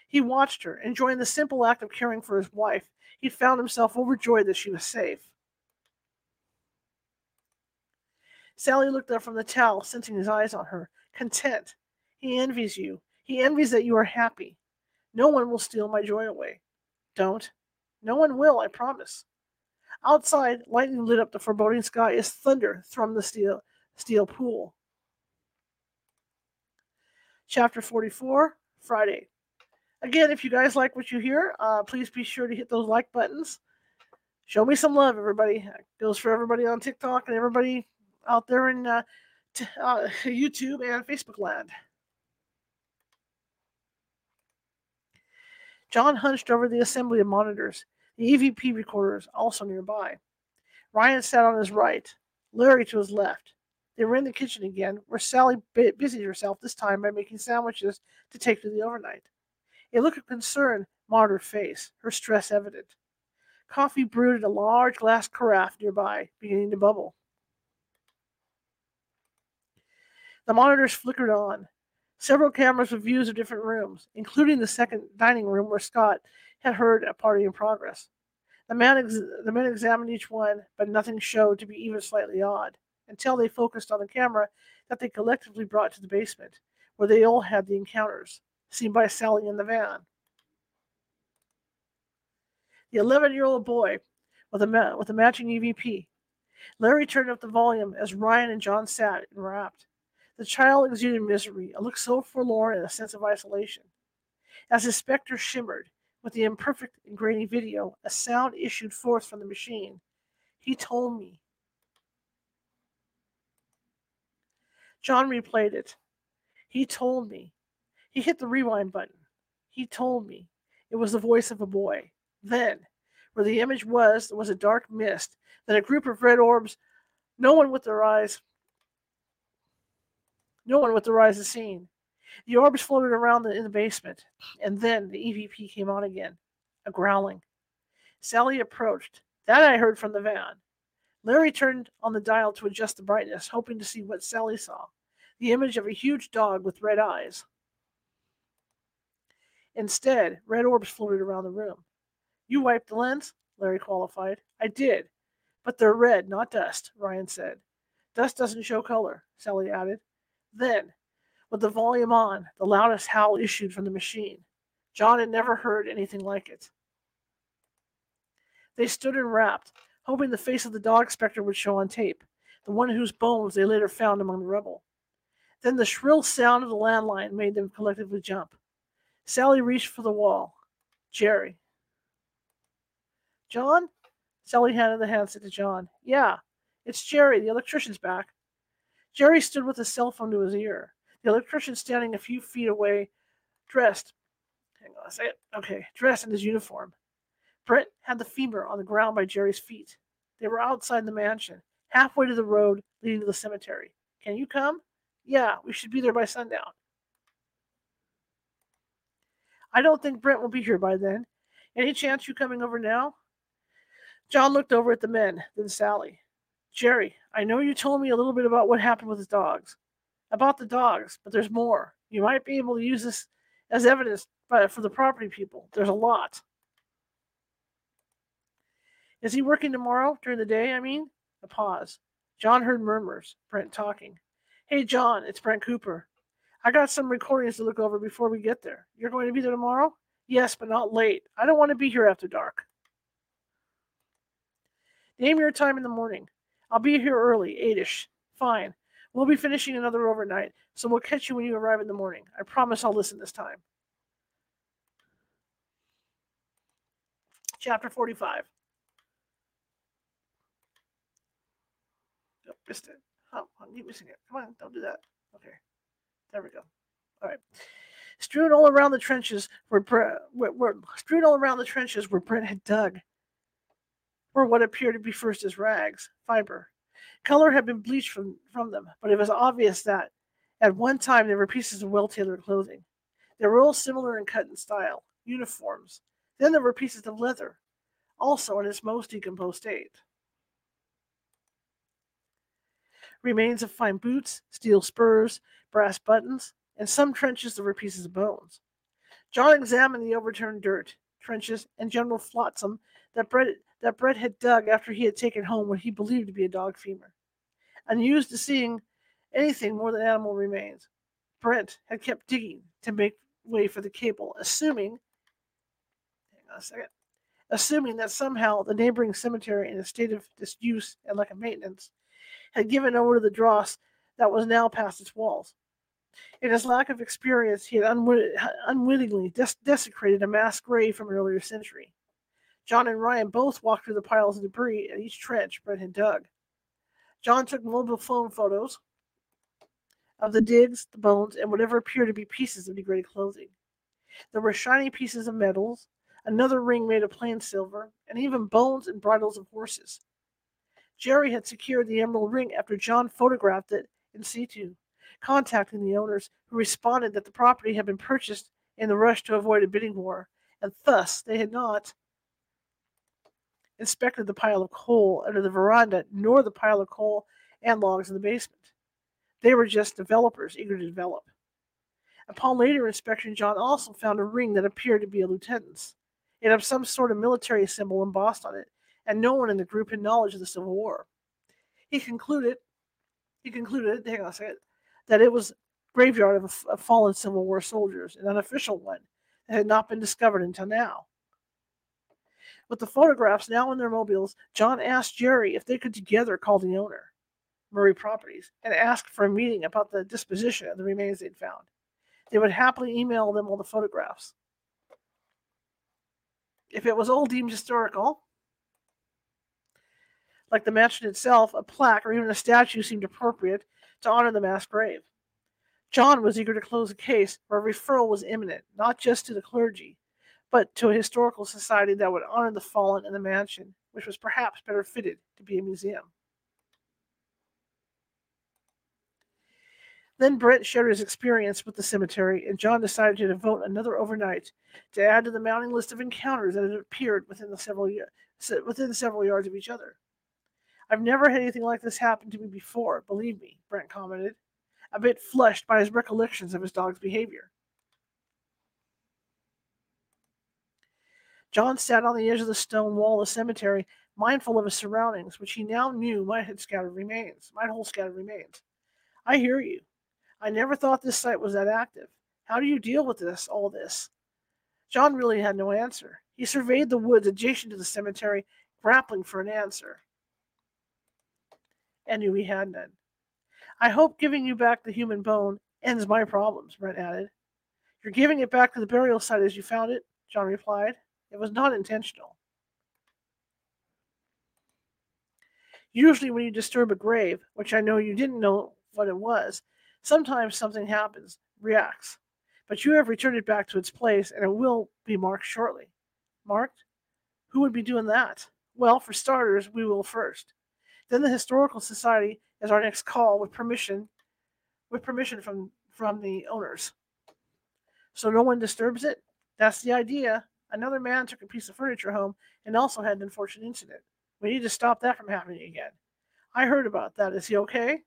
He watched her, enjoying the simple act of caring for his wife. He found himself overjoyed that she was safe. Sally looked up from the towel, sensing his eyes on her, content. He envies you. He envies that you are happy. No one will steal my joy away. Don't. No one will, I promise. Outside, lightning lit up the foreboding sky as thunder thrummed the steel, steel pool. Chapter 44, Friday. Again, if you guys like what you hear, uh, please be sure to hit those like buttons. Show me some love, everybody. It goes for everybody on TikTok and everybody out there in uh, t- uh, YouTube and Facebook land. John hunched over the assembly of monitors, the EVP recorders also nearby. Ryan sat on his right, Larry to his left. They were in the kitchen again, where Sally busied herself this time by making sandwiches to take to the overnight. A look of concern marred her face, her stress evident. Coffee brewed in a large glass carafe nearby, beginning to bubble. The monitors flickered on, several cameras with views of different rooms, including the second dining room where Scott had heard a party in progress. The, man ex- the men examined each one, but nothing showed to be even slightly odd, until they focused on the camera that they collectively brought to the basement, where they all had the encounters seen by Sally in the van. The 11 year old boy with a, ma- with a matching EVP. Larry turned up the volume as Ryan and John sat enwrapped. The child exuded misery, a look so forlorn and a sense of isolation. As his specter shimmered with the imperfect and grainy video, a sound issued forth from the machine. He told me. John replayed it. He told me. He hit the rewind button. He told me. It was the voice of a boy. Then, where the image was, there was a dark mist, then a group of red orbs, no one with their eyes, no one their eyes had seen. The orbs floated around in the basement, and then the EVP came on again, a growling. Sally approached. That I heard from the van. Larry turned on the dial to adjust the brightness, hoping to see what Sally saw the image of a huge dog with red eyes. Instead, red orbs floated around the room. You wiped the lens? Larry qualified. I did. But they're red, not dust, Ryan said. Dust doesn't show color, Sally added. Then, with the volume on, the loudest howl issued from the machine. John had never heard anything like it. They stood enwrapped, hoping the face of the dog specter would show on tape, the one whose bones they later found among the rubble. Then the shrill sound of the landline made them collectively jump. Sally reached for the wall. Jerry. John? Sally handed the handset to John. Yeah, it's Jerry. The electrician's back. Jerry stood with his cell phone to his ear. The electrician standing a few feet away, dressed. Hang on a second. Okay, dressed in his uniform. Brent had the femur on the ground by Jerry's feet. They were outside the mansion, halfway to the road leading to the cemetery. Can you come? Yeah, we should be there by sundown. I don't think Brent will be here by then. Any chance you coming over now? John looked over at the men, then Sally. Jerry, I know you told me a little bit about what happened with the dogs. About the dogs, but there's more. You might be able to use this as evidence for the property people. There's a lot. Is he working tomorrow during the day? I mean? A pause. John heard murmurs. Brent talking. Hey, John, it's Brent Cooper. I got some recordings to look over before we get there. You're going to be there tomorrow? Yes, but not late. I don't want to be here after dark. Name your time in the morning. I'll be here early, eightish. Fine. We'll be finishing another overnight, so we'll catch you when you arrive in the morning. I promise I'll listen this time. Chapter 45. Oh, missed it. Oh, I keep missing it. Come on, don't do that. Okay. There we go. All right. Strewn all around the trenches were, were, were strewn all around the trenches where Brent had dug were what appeared to be first as rags, fiber. Color had been bleached from, from them, but it was obvious that at one time they were pieces of well tailored clothing. They were all similar in cut and style, uniforms. Then there were pieces of leather, also in its most decomposed state. Remains of fine boots, steel spurs, brass buttons, and some trenches that were pieces of bones. John examined the overturned dirt, trenches, and general flotsam that Brett, that Brett had dug after he had taken home what he believed to be a dog femur. Unused to seeing anything more than animal remains, Brent had kept digging to make way for the cable, assuming hang on a second, assuming that somehow the neighboring cemetery in a state of disuse and lack of maintenance had given over to the dross that was now past its walls. In his lack of experience, he had unwittingly des- desecrated a mass grave from an earlier century. John and Ryan both walked through the piles of debris at each trench Brent had dug. John took mobile phone photos of the digs, the bones, and whatever appeared to be pieces of degraded clothing. There were shiny pieces of metals, another ring made of plain silver, and even bones and bridles of horses. Jerry had secured the emerald ring after John photographed it in situ, contacting the owners, who responded that the property had been purchased in the rush to avoid a bidding war, and thus they had not inspected the pile of coal under the veranda nor the pile of coal and logs in the basement. They were just developers eager to develop. Upon later inspection, John also found a ring that appeared to be a lieutenant's. It had some sort of military symbol embossed on it, and no one in the group had knowledge of the Civil War. He concluded, he concluded, hang on a second, that it was graveyard of, of fallen Civil War soldiers, an unofficial one that had not been discovered until now. With the photographs now in their mobiles, John asked Jerry if they could together call the owner, Murray Properties, and ask for a meeting about the disposition of the remains they'd found. They would happily email them all the photographs. If it was all deemed historical, like the mansion itself, a plaque or even a statue seemed appropriate to honor the mass grave. John was eager to close the case where referral was imminent, not just to the clergy, but to a historical society that would honor the fallen in the mansion, which was perhaps better fitted to be a museum. Then Brent shared his experience with the cemetery, and John decided to devote another overnight to add to the mounting list of encounters that had appeared within the several within several yards of each other. I've never had anything like this happen to me before, believe me, Brent commented, a bit flushed by his recollections of his dog's behavior. John sat on the edge of the stone wall of the cemetery, mindful of his surroundings, which he now knew might have scattered remains, might hold scattered remains. I hear you. I never thought this site was that active. How do you deal with this, all this? John really had no answer. He surveyed the woods adjacent to the cemetery, grappling for an answer. And knew he had none. I hope giving you back the human bone ends my problems, Brent added. You're giving it back to the burial site as you found it, John replied. It was not intentional. Usually, when you disturb a grave, which I know you didn't know what it was, sometimes something happens, reacts. But you have returned it back to its place, and it will be marked shortly. Marked? Who would be doing that? Well, for starters, we will first. Then the Historical Society is our next call with permission with permission from from the owners. So no one disturbs it. That's the idea. Another man took a piece of furniture home and also had an unfortunate incident. We need to stop that from happening again. I heard about that. Is he okay?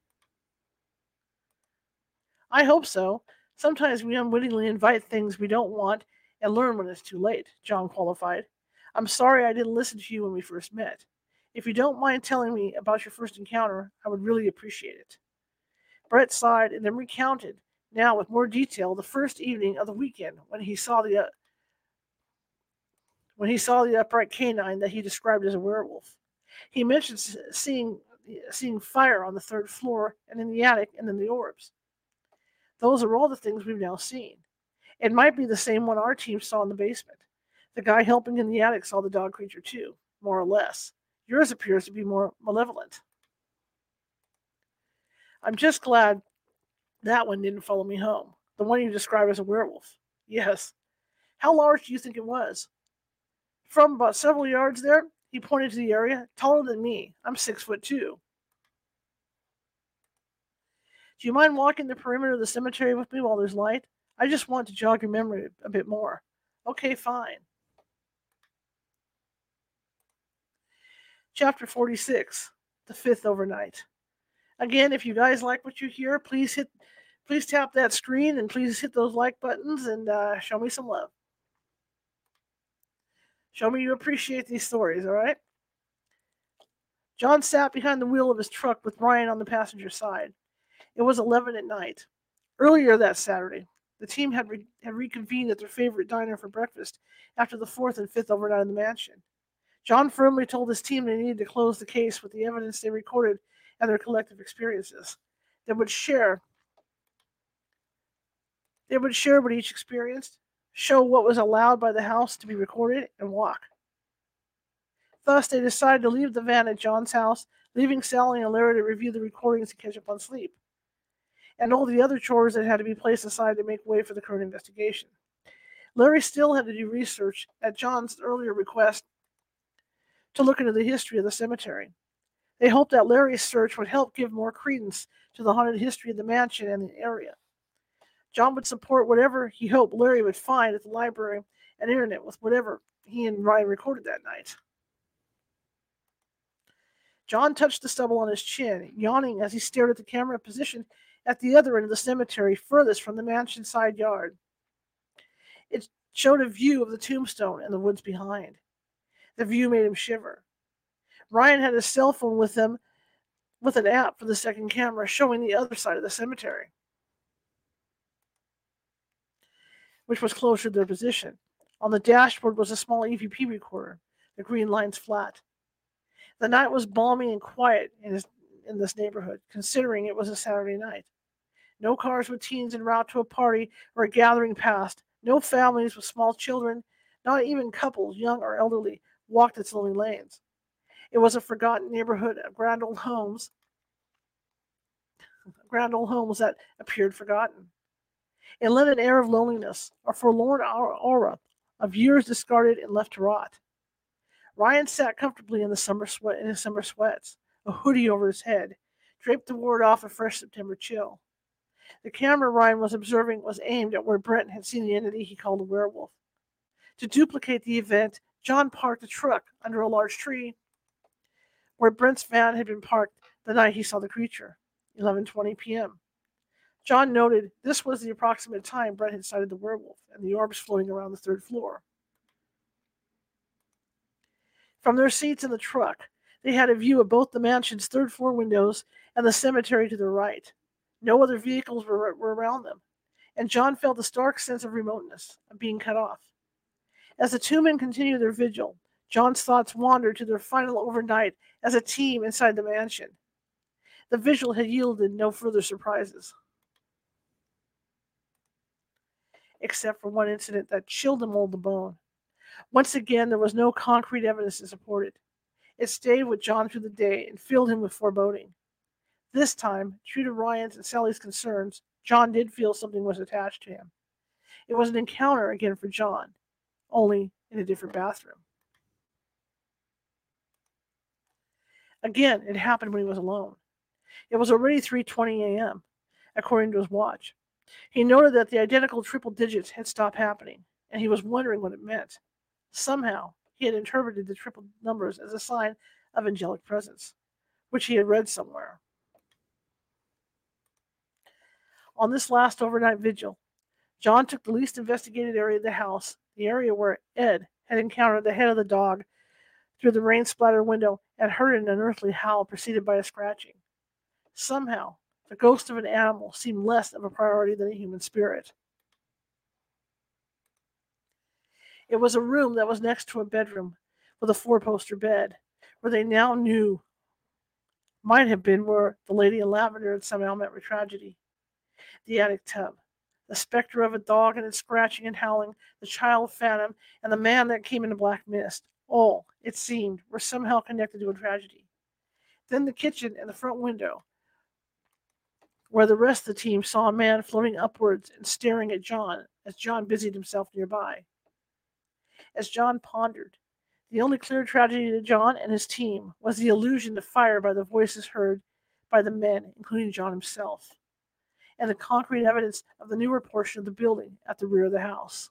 I hope so. Sometimes we unwittingly invite things we don't want and learn when it's too late, John qualified. I'm sorry I didn't listen to you when we first met. If you don't mind telling me about your first encounter, I would really appreciate it. Brett sighed and then recounted, now with more detail, the first evening of the weekend when he saw the uh, when he saw the upright canine that he described as a werewolf. He mentioned seeing seeing fire on the third floor and in the attic and in the orbs. Those are all the things we've now seen. It might be the same one our team saw in the basement. The guy helping in the attic saw the dog creature too, more or less. Yours appears to be more malevolent. I'm just glad that one didn't follow me home. The one you described as a werewolf. Yes. How large do you think it was? From about several yards there, he pointed to the area, taller than me. I'm six foot two. Do you mind walking the perimeter of the cemetery with me while there's light? I just want to jog your memory a bit more. Okay, fine. Chapter 46 The Fifth Overnight. Again, if you guys like what you hear, please hit please tap that screen and please hit those like buttons and uh, show me some love. Show me you appreciate these stories, all right? John sat behind the wheel of his truck with Ryan on the passenger side. It was 11 at night. Earlier that Saturday, the team had, re- had reconvened at their favorite diner for breakfast after the fourth and fifth overnight in the mansion. John firmly told his team they needed to close the case with the evidence they recorded and their collective experiences. They would share they would share what each experienced, show what was allowed by the house to be recorded, and walk. Thus, they decided to leave the van at John's house, leaving Sally and Larry to review the recordings and catch up on sleep, and all the other chores that had to be placed aside to make way for the current investigation. Larry still had to do research at John's earlier request to look into the history of the cemetery. They hoped that Larry's search would help give more credence to the haunted history of the mansion and the area. John would support whatever he hoped Larry would find at the library and internet with whatever he and Ryan recorded that night. John touched the stubble on his chin, yawning as he stared at the camera position at the other end of the cemetery, furthest from the mansion side yard. It showed a view of the tombstone and the woods behind. The view made him shiver. Ryan had his cell phone with him with an app for the second camera showing the other side of the cemetery, which was closer to their position. On the dashboard was a small EVP recorder, the green lines flat. The night was balmy and quiet in, in this neighborhood, considering it was a Saturday night. No cars with teens en route to a party or a gathering passed. No families with small children, not even couples, young or elderly, walked its lonely lanes. It was a forgotten neighborhood of grand old homes, grand old homes that appeared forgotten. It lent an air of loneliness, a forlorn aura of years discarded and left to rot. Ryan sat comfortably in the summer sweat in his summer sweats, a hoodie over his head, draped to ward off a fresh September chill. The camera Ryan was observing was aimed at where Brent had seen the entity he called a werewolf. To duplicate the event, John parked a truck under a large tree where Brent's van had been parked the night he saw the creature, 11:20 p.m. John noted this was the approximate time Brent had sighted the werewolf and the orbs floating around the third floor. From their seats in the truck, they had a view of both the mansion's third floor windows and the cemetery to their right. No other vehicles were, were around them, and John felt a stark sense of remoteness, of being cut off. As the two men continued their vigil, John's thoughts wandered to their final overnight as a team inside the mansion. The vigil had yielded no further surprises, except for one incident that chilled him all the bone. Once again, there was no concrete evidence to support it. It stayed with John through the day and filled him with foreboding. This time, true to Ryan's and Sally's concerns, John did feel something was attached to him. It was an encounter again for John, only in a different bathroom. Again, it happened when he was alone. It was already 3:20 a.m., according to his watch. He noted that the identical triple digits had stopped happening, and he was wondering what it meant. Somehow, he had interpreted the triple numbers as a sign of angelic presence, which he had read somewhere. On this last overnight vigil, John took the least investigated area of the house, the area where Ed had encountered the head of the dog through the rain splattered window and heard an unearthly howl preceded by a scratching. Somehow, the ghost of an animal seemed less of a priority than a human spirit. It was a room that was next to a bedroom with a four poster bed, where they now knew might have been where the lady in lavender had somehow met with tragedy. The attic tub, the specter of a dog and its scratching and howling, the child phantom, and the man that came in a black mist all, it seemed, were somehow connected to a tragedy. Then the kitchen and the front window, where the rest of the team saw a man floating upwards and staring at John as John busied himself nearby. As John pondered, the only clear tragedy to John and his team was the illusion of fire by the voices heard by the men, including John himself, and the concrete evidence of the newer portion of the building at the rear of the house.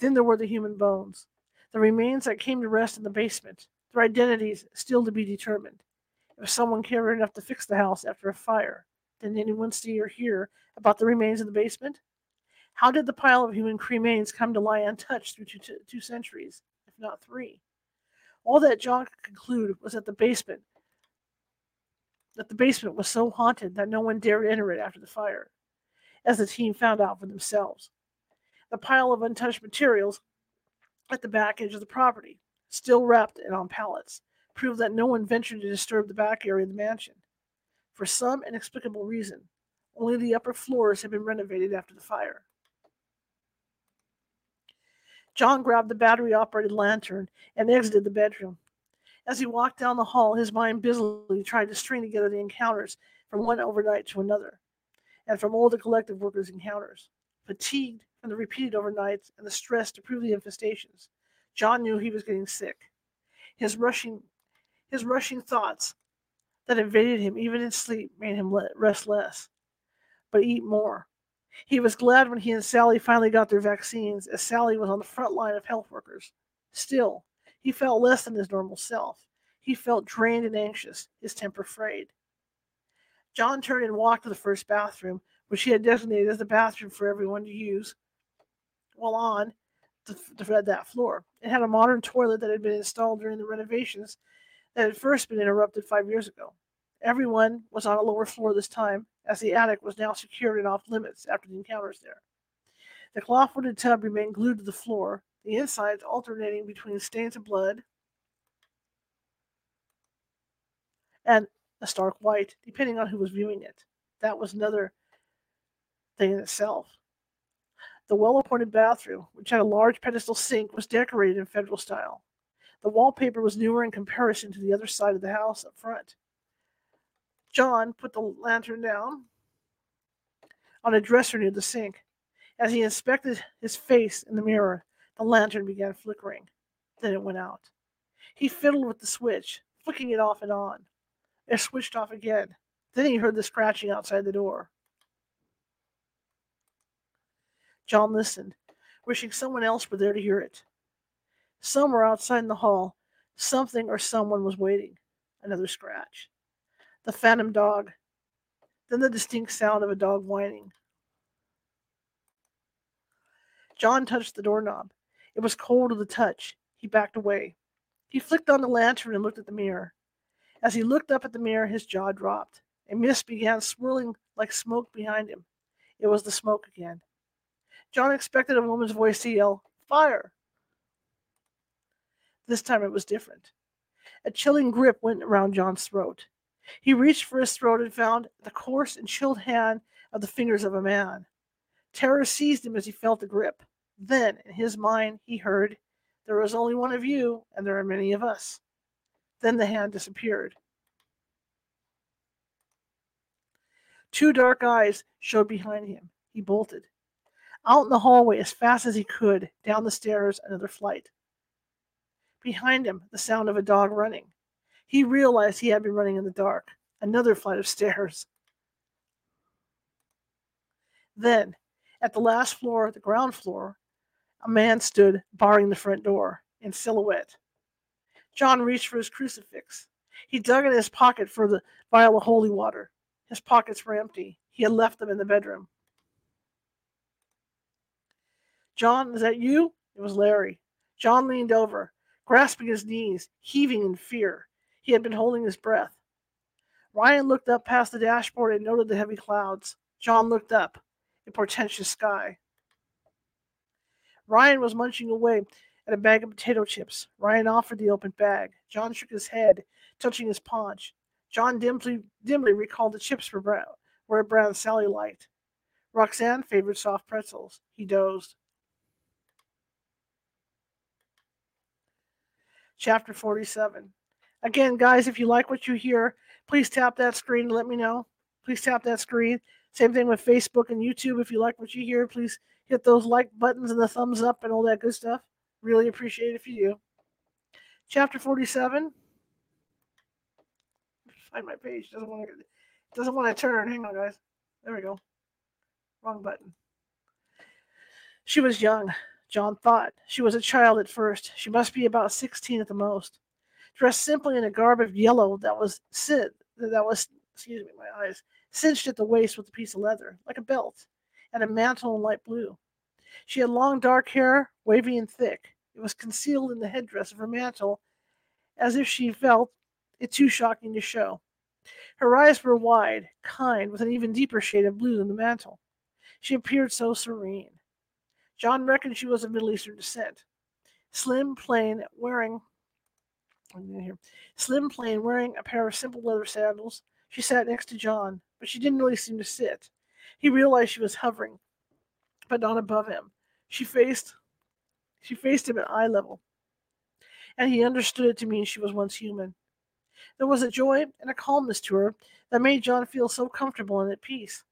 Then there were the human bones, the remains that came to rest in the basement, their identities still to be determined. If someone cared enough to fix the house after a fire, didn't anyone see or hear about the remains in the basement? How did the pile of human cremains come to lie untouched through two, two, two centuries, if not three? All that John could conclude was that the basement that the basement was so haunted that no one dared enter it after the fire, as the team found out for themselves. The pile of untouched materials at the back edge of the property, still wrapped and on pallets, proved that no one ventured to disturb the back area of the mansion. For some inexplicable reason, only the upper floors had been renovated after the fire. John grabbed the battery operated lantern and exited the bedroom. As he walked down the hall, his mind busily tried to string together the encounters from one overnight to another, and from all the collective workers' encounters. Fatigued from the repeated overnights and the stress to prove the infestations, John knew he was getting sick. His rushing, his rushing thoughts that invaded him even in sleep made him rest less, but eat more. He was glad when he and Sally finally got their vaccines, as Sally was on the front line of health workers. Still, he felt less than his normal self. He felt drained and anxious, his temper frayed. John turned and walked to the first bathroom, which he had designated as the bathroom for everyone to use while on the, the, that floor. It had a modern toilet that had been installed during the renovations that had first been interrupted five years ago. Everyone was on a lower floor this time, as the attic was now secured and off limits after the encounters there. The claw-footed tub remained glued to the floor, the insides alternating between stains of blood and a stark white, depending on who was viewing it. That was another thing in itself. The well appointed bathroom, which had a large pedestal sink, was decorated in federal style. The wallpaper was newer in comparison to the other side of the house up front. John put the lantern down on a dresser near the sink. As he inspected his face in the mirror, the lantern began flickering. Then it went out. He fiddled with the switch, flicking it off and on. It switched off again. Then he heard the scratching outside the door. John listened, wishing someone else were there to hear it. Somewhere outside in the hall, something or someone was waiting. Another scratch the phantom dog, then the distinct sound of a dog whining. John touched the doorknob. It was cold to the touch, He backed away. He flicked on the lantern and looked at the mirror. As he looked up at the mirror, his jaw dropped. A mist began swirling like smoke behind him. It was the smoke again. John expected a woman's voice to yell, Fire! This time it was different. A chilling grip went around John's throat. He reached for his throat and found the coarse and chilled hand of the fingers of a man. Terror seized him as he felt the grip. Then, in his mind, he heard, There is only one of you, and there are many of us. Then the hand disappeared. Two dark eyes showed behind him. He bolted. Out in the hallway as fast as he could, down the stairs, another flight. Behind him, the sound of a dog running. He realized he had been running in the dark. Another flight of stairs. Then, at the last floor, the ground floor, a man stood barring the front door in silhouette. John reached for his crucifix. He dug in his pocket for the vial of holy water. His pockets were empty. He had left them in the bedroom. John, is that you? It was Larry. John leaned over, grasping his knees, heaving in fear. He had been holding his breath. Ryan looked up past the dashboard and noted the heavy clouds. John looked up, a portentous sky. Ryan was munching away at a bag of potato chips. Ryan offered the open bag. John shook his head, touching his paunch. John dimly, dimly recalled the chips were brown, were brown Sally liked. Roxanne favored soft pretzels. He dozed. Chapter 47. Again, guys, if you like what you hear, please tap that screen and let me know. Please tap that screen. Same thing with Facebook and YouTube. If you like what you hear, please hit those like buttons and the thumbs up and all that good stuff. Really appreciate it if you do. Chapter 47. Find my page. Doesn't want to doesn't want to turn. Hang on, guys. There we go. Wrong button. She was young, John thought. She was a child at first. She must be about 16 at the most. Dressed simply in a garb of yellow that was that was excuse me, my eyes, cinched at the waist with a piece of leather, like a belt, and a mantle in light blue. She had long dark hair, wavy and thick. It was concealed in the headdress of her mantle, as if she felt it too shocking to show. Her eyes were wide, kind, with an even deeper shade of blue than the mantle. She appeared so serene. John reckoned she was of Middle Eastern descent. Slim, plain, wearing here. Slim, plain, wearing a pair of simple leather sandals. She sat next to John, but she didn't really seem to sit. He realized she was hovering, but not above him. She faced she faced him at eye level, and he understood it to mean she was once human. There was a joy and a calmness to her that made John feel so comfortable and at peace.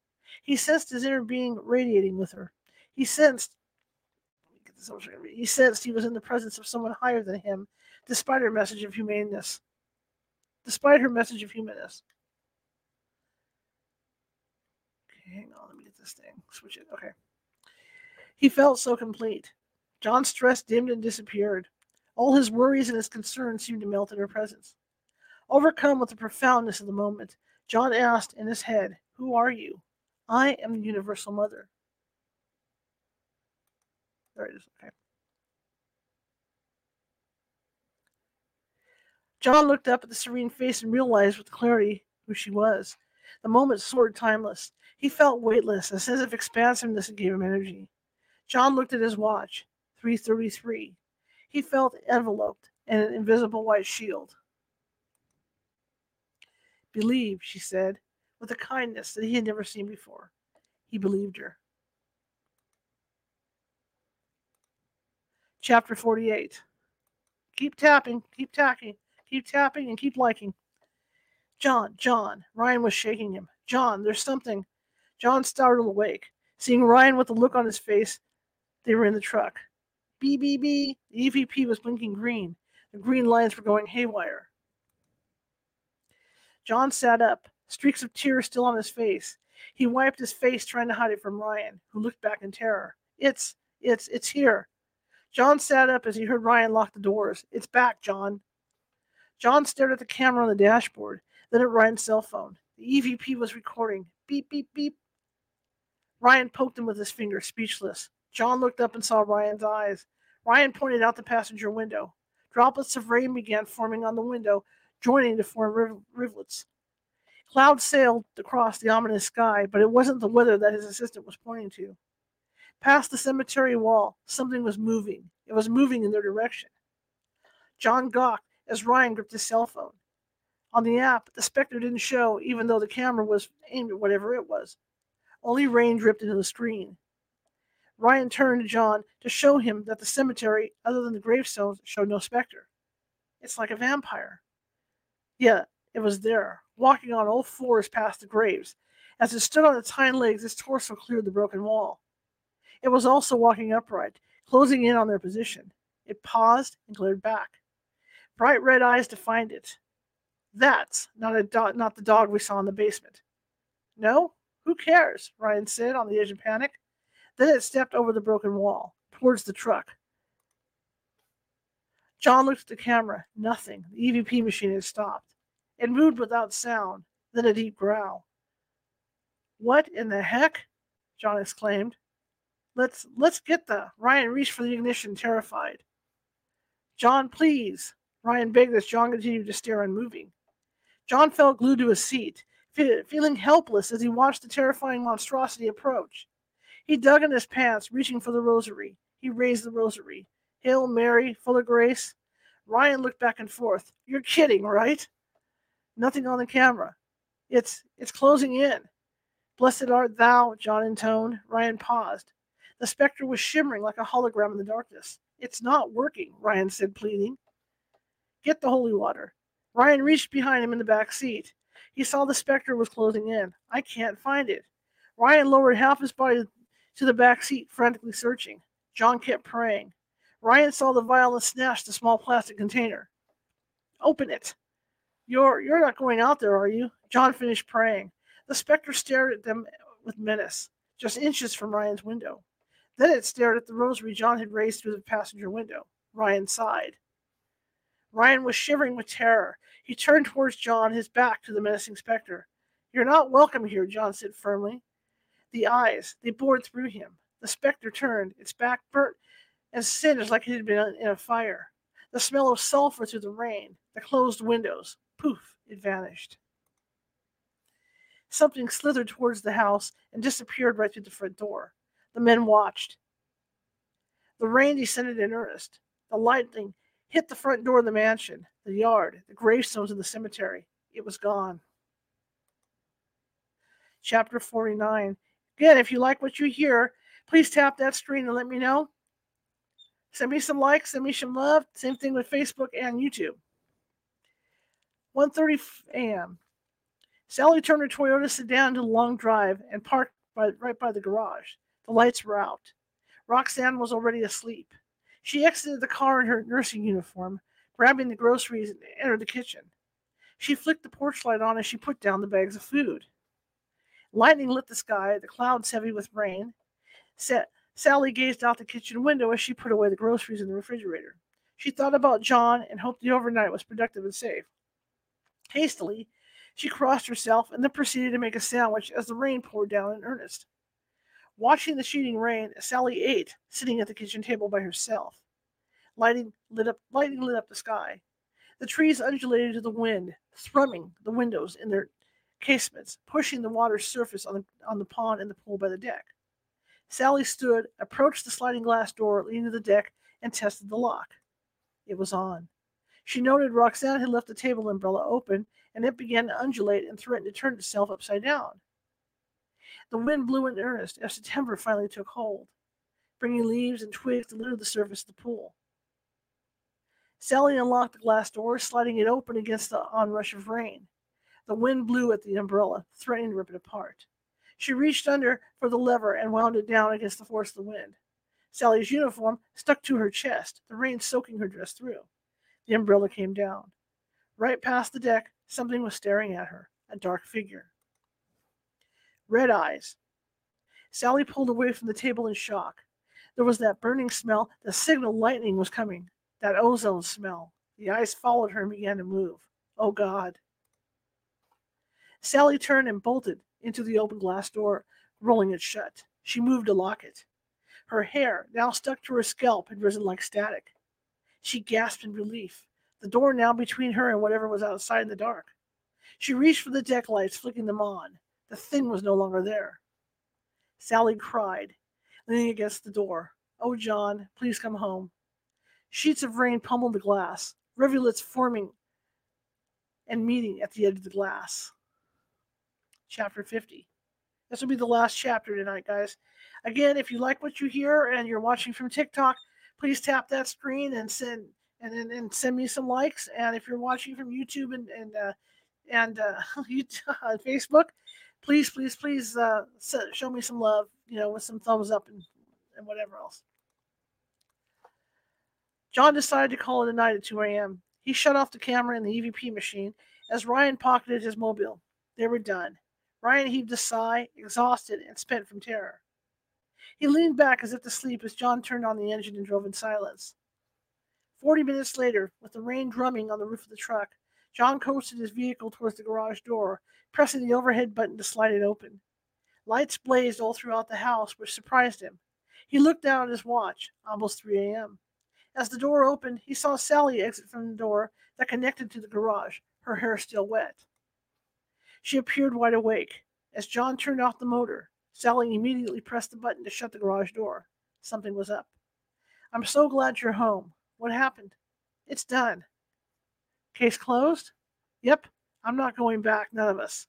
He sensed his inner being radiating with her. He sensed he sensed he was in the presence of someone higher than him, despite her message of humaneness. Despite her message of humanness. Okay, hang on, let me get this thing. Switch it. Okay. He felt so complete. John's stress dimmed and disappeared. All his worries and his concerns seemed to melt in her presence. Overcome with the profoundness of the moment, John asked in his head, Who are you? I am the Universal Mother. There it is. Okay. John looked up at the serene face and realized with clarity who she was. The moment soared timeless. He felt weightless, a sense of expansiveness gave him energy. John looked at his watch. 333. He felt enveloped in an invisible white shield. Believe, she said, with a kindness that he had never seen before. He believed her. Chapter 48. Keep tapping, keep tapping, keep tapping, and keep liking. John, John. Ryan was shaking him. John, there's something. John startled awake. Seeing Ryan with a look on his face, they were in the truck. BBB. The EVP was blinking green. The green lines were going haywire. John sat up, streaks of tears still on his face. He wiped his face, trying to hide it from Ryan, who looked back in terror. It's, it's, it's here. John sat up as he heard Ryan lock the doors. It's back, John. John stared at the camera on the dashboard, then at Ryan's cell phone. The EVP was recording. Beep, beep, beep. Ryan poked him with his finger, speechless. John looked up and saw Ryan's eyes. Ryan pointed out the passenger window. Droplets of rain began forming on the window, joining to form riv- rivulets. Clouds sailed across the ominous sky, but it wasn't the weather that his assistant was pointing to. Past the cemetery wall, something was moving. It was moving in their direction. John gawked as Ryan gripped his cell phone. On the app, the specter didn't show, even though the camera was aimed at whatever it was. Only rain dripped into the screen. Ryan turned to John to show him that the cemetery, other than the gravestones, showed no specter. It's like a vampire. Yeah, it was there, walking on all fours past the graves. As it stood on its hind legs, its torso cleared the broken wall. It was also walking upright, closing in on their position. It paused and glared back. Bright red eyes defined it. That's not a do- not the dog we saw in the basement. No? Who cares? Ryan said on the edge of panic. Then it stepped over the broken wall, towards the truck. John looked at the camera. Nothing. The EVP machine had stopped. It moved without sound, then a deep growl. What in the heck? John exclaimed. Let's let's get the Ryan reached for the ignition, terrified. John, please. Ryan begged as John continued to stare unmoving. John felt glued to his seat, feeling helpless as he watched the terrifying monstrosity approach. He dug in his pants, reaching for the rosary. He raised the rosary. Hail Mary, full of grace. Ryan looked back and forth. You're kidding, right? Nothing on the camera. It's it's closing in. Blessed art thou, John intoned. Ryan paused. The specter was shimmering like a hologram in the darkness. It's not working, Ryan said, pleading. Get the holy water. Ryan reached behind him in the back seat. He saw the specter was closing in. I can't find it. Ryan lowered half his body to the back seat, frantically searching. John kept praying. Ryan saw the vial and snatched the small plastic container. Open it. You're you're not going out there, are you? John finished praying. The specter stared at them with menace, just inches from Ryan's window. Then it stared at the rosary John had raised through the passenger window. Ryan sighed. Ryan was shivering with terror. He turned towards John, his back to the menacing specter. You're not welcome here, John said firmly. The eyes, they bored through him. The specter turned, its back burnt and singed like it had been in a fire. The smell of sulfur through the rain, the closed windows. Poof, it vanished. Something slithered towards the house and disappeared right through the front door. The men watched. The rain descended in earnest. The lightning hit the front door of the mansion, the yard, the gravestones of the cemetery. It was gone. Chapter 49 Again, if you like what you hear, please tap that screen and let me know. Send me some likes, send me some love. Same thing with Facebook and YouTube. 1:30 a.m. Sally turned her Toyota sedan to the long drive and parked by, right by the garage. The lights were out. Roxanne was already asleep. She exited the car in her nursing uniform, grabbing the groceries, and entered the kitchen. She flicked the porch light on as she put down the bags of food. Lightning lit the sky, the clouds heavy with rain. Sa- Sally gazed out the kitchen window as she put away the groceries in the refrigerator. She thought about John and hoped the overnight was productive and safe. Hastily, she crossed herself and then proceeded to make a sandwich as the rain poured down in earnest. Watching the sheeting rain, Sally ate, sitting at the kitchen table by herself. Lighting lit up, lightning lit up the sky. The trees undulated to the wind, thrumming the windows in their casements, pushing the water's surface on the, on the pond and the pool by the deck. Sally stood, approached the sliding glass door leading to the deck, and tested the lock. It was on. She noted Roxanne had left the table umbrella open, and it began to undulate and threatened to turn itself upside down. The wind blew in earnest as September finally took hold, bringing leaves and twigs to litter the surface of the pool. Sally unlocked the glass door, sliding it open against the onrush of rain. The wind blew at the umbrella, threatening to rip it apart. She reached under for the lever and wound it down against the force of the wind. Sally's uniform stuck to her chest, the rain soaking her dress through. The umbrella came down. Right past the deck, something was staring at her, a dark figure. Red eyes. Sally pulled away from the table in shock. There was that burning smell, the signal lightning was coming, that ozone smell. The eyes followed her and began to move. Oh God. Sally turned and bolted into the open glass door, rolling it shut. She moved to lock it. Her hair, now stuck to her scalp, had risen like static. She gasped in relief, the door now between her and whatever was outside in the dark. She reached for the deck lights, flicking them on. The thing was no longer there. Sally cried, leaning against the door. Oh, John, please come home. Sheets of rain pummeled the glass, rivulets forming and meeting at the edge of the glass. Chapter 50. This will be the last chapter tonight, guys. Again, if you like what you hear and you're watching from TikTok, please tap that screen and send and, and, and send me some likes. And if you're watching from YouTube and and uh, and uh, YouTube, Facebook, please, please, please uh, show me some love. You know, with some thumbs up and and whatever else. John decided to call it a night at 2 a.m. He shut off the camera and the EVP machine as Ryan pocketed his mobile. They were done. Ryan heaved a sigh, exhausted and spent from terror. He leaned back as if to sleep as John turned on the engine and drove in silence. Forty minutes later, with the rain drumming on the roof of the truck, John coasted his vehicle towards the garage door, pressing the overhead button to slide it open. Lights blazed all throughout the house, which surprised him. He looked down at his watch, almost 3 a.m. As the door opened, he saw Sally exit from the door that connected to the garage, her hair still wet. She appeared wide awake. As John turned off the motor, Sally immediately pressed the button to shut the garage door. Something was up. I'm so glad you're home. What happened? It's done. Case closed? Yep, I'm not going back, none of us.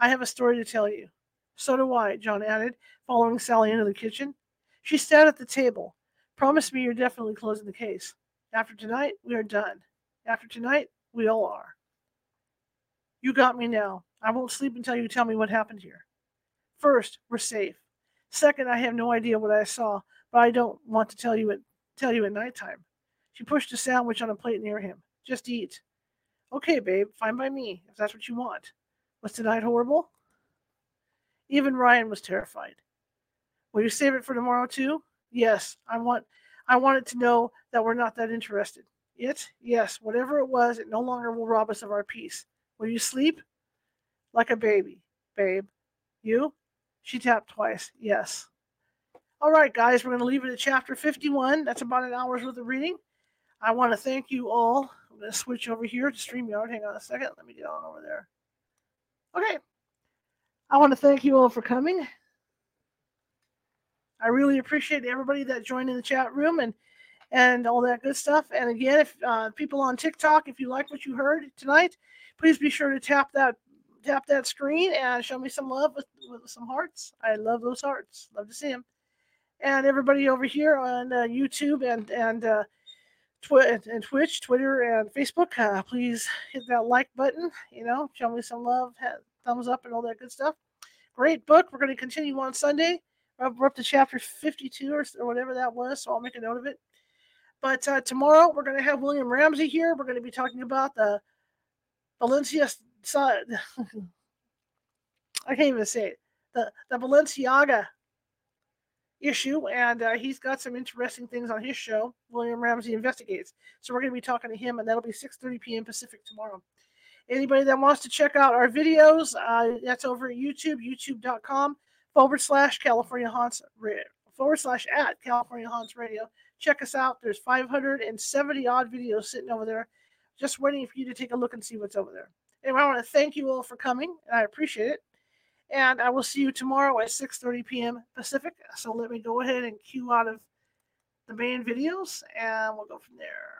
I have a story to tell you. So do I, John added, following Sally into the kitchen. She sat at the table. Promise me you're definitely closing the case. After tonight, we are done. After tonight, we all are. You got me now. I won't sleep until you tell me what happened here. First, we're safe. Second, I have no idea what I saw, but I don't want to tell you at tell you at nighttime. She pushed a sandwich on a plate near him. Just eat. Okay, babe, fine by me, if that's what you want. Was tonight horrible? Even Ryan was terrified. Will you save it for tomorrow too? Yes, I want I wanted to know that we're not that interested. It? Yes, whatever it was, it no longer will rob us of our peace. Will you sleep? Like a baby, babe. You? She tapped twice. Yes. All right, guys, we're going to leave it at chapter 51. That's about an hour's worth of reading. I want to thank you all. To switch over here to StreamYard. Hang on a second. Let me get on over there. Okay. I want to thank you all for coming. I really appreciate everybody that joined in the chat room and and all that good stuff. And again, if uh, people on TikTok, if you like what you heard tonight, please be sure to tap that tap that screen and show me some love with, with some hearts. I love those hearts. Love to see them. And everybody over here on uh, YouTube and and uh, Twi- and Twitch, Twitter, and Facebook, uh, please hit that like button. You know, show me some love, thumbs up, and all that good stuff. Great book. We're going to continue on Sunday. We're up to chapter 52 or, or whatever that was, so I'll make a note of it. But uh, tomorrow we're going to have William Ramsey here. We're going to be talking about the Valencia side. I can't even say it. The the Balenciaga issue, and uh, he's got some interesting things on his show. William Ramsey investigates. So we're going to be talking to him, and that'll be 6:30 p.m. Pacific tomorrow. Anybody that wants to check out our videos, uh, that's over at YouTube, YouTube.com forward slash California Haunts forward slash at California Haunts Radio. Check us out. There's 570 odd videos sitting over there, just waiting for you to take a look and see what's over there. Anyway, I want to thank you all for coming, and I appreciate it. And I will see you tomorrow at 6:30 p.m. Pacific. So let me go ahead and cue out of the main videos, and we'll go from there.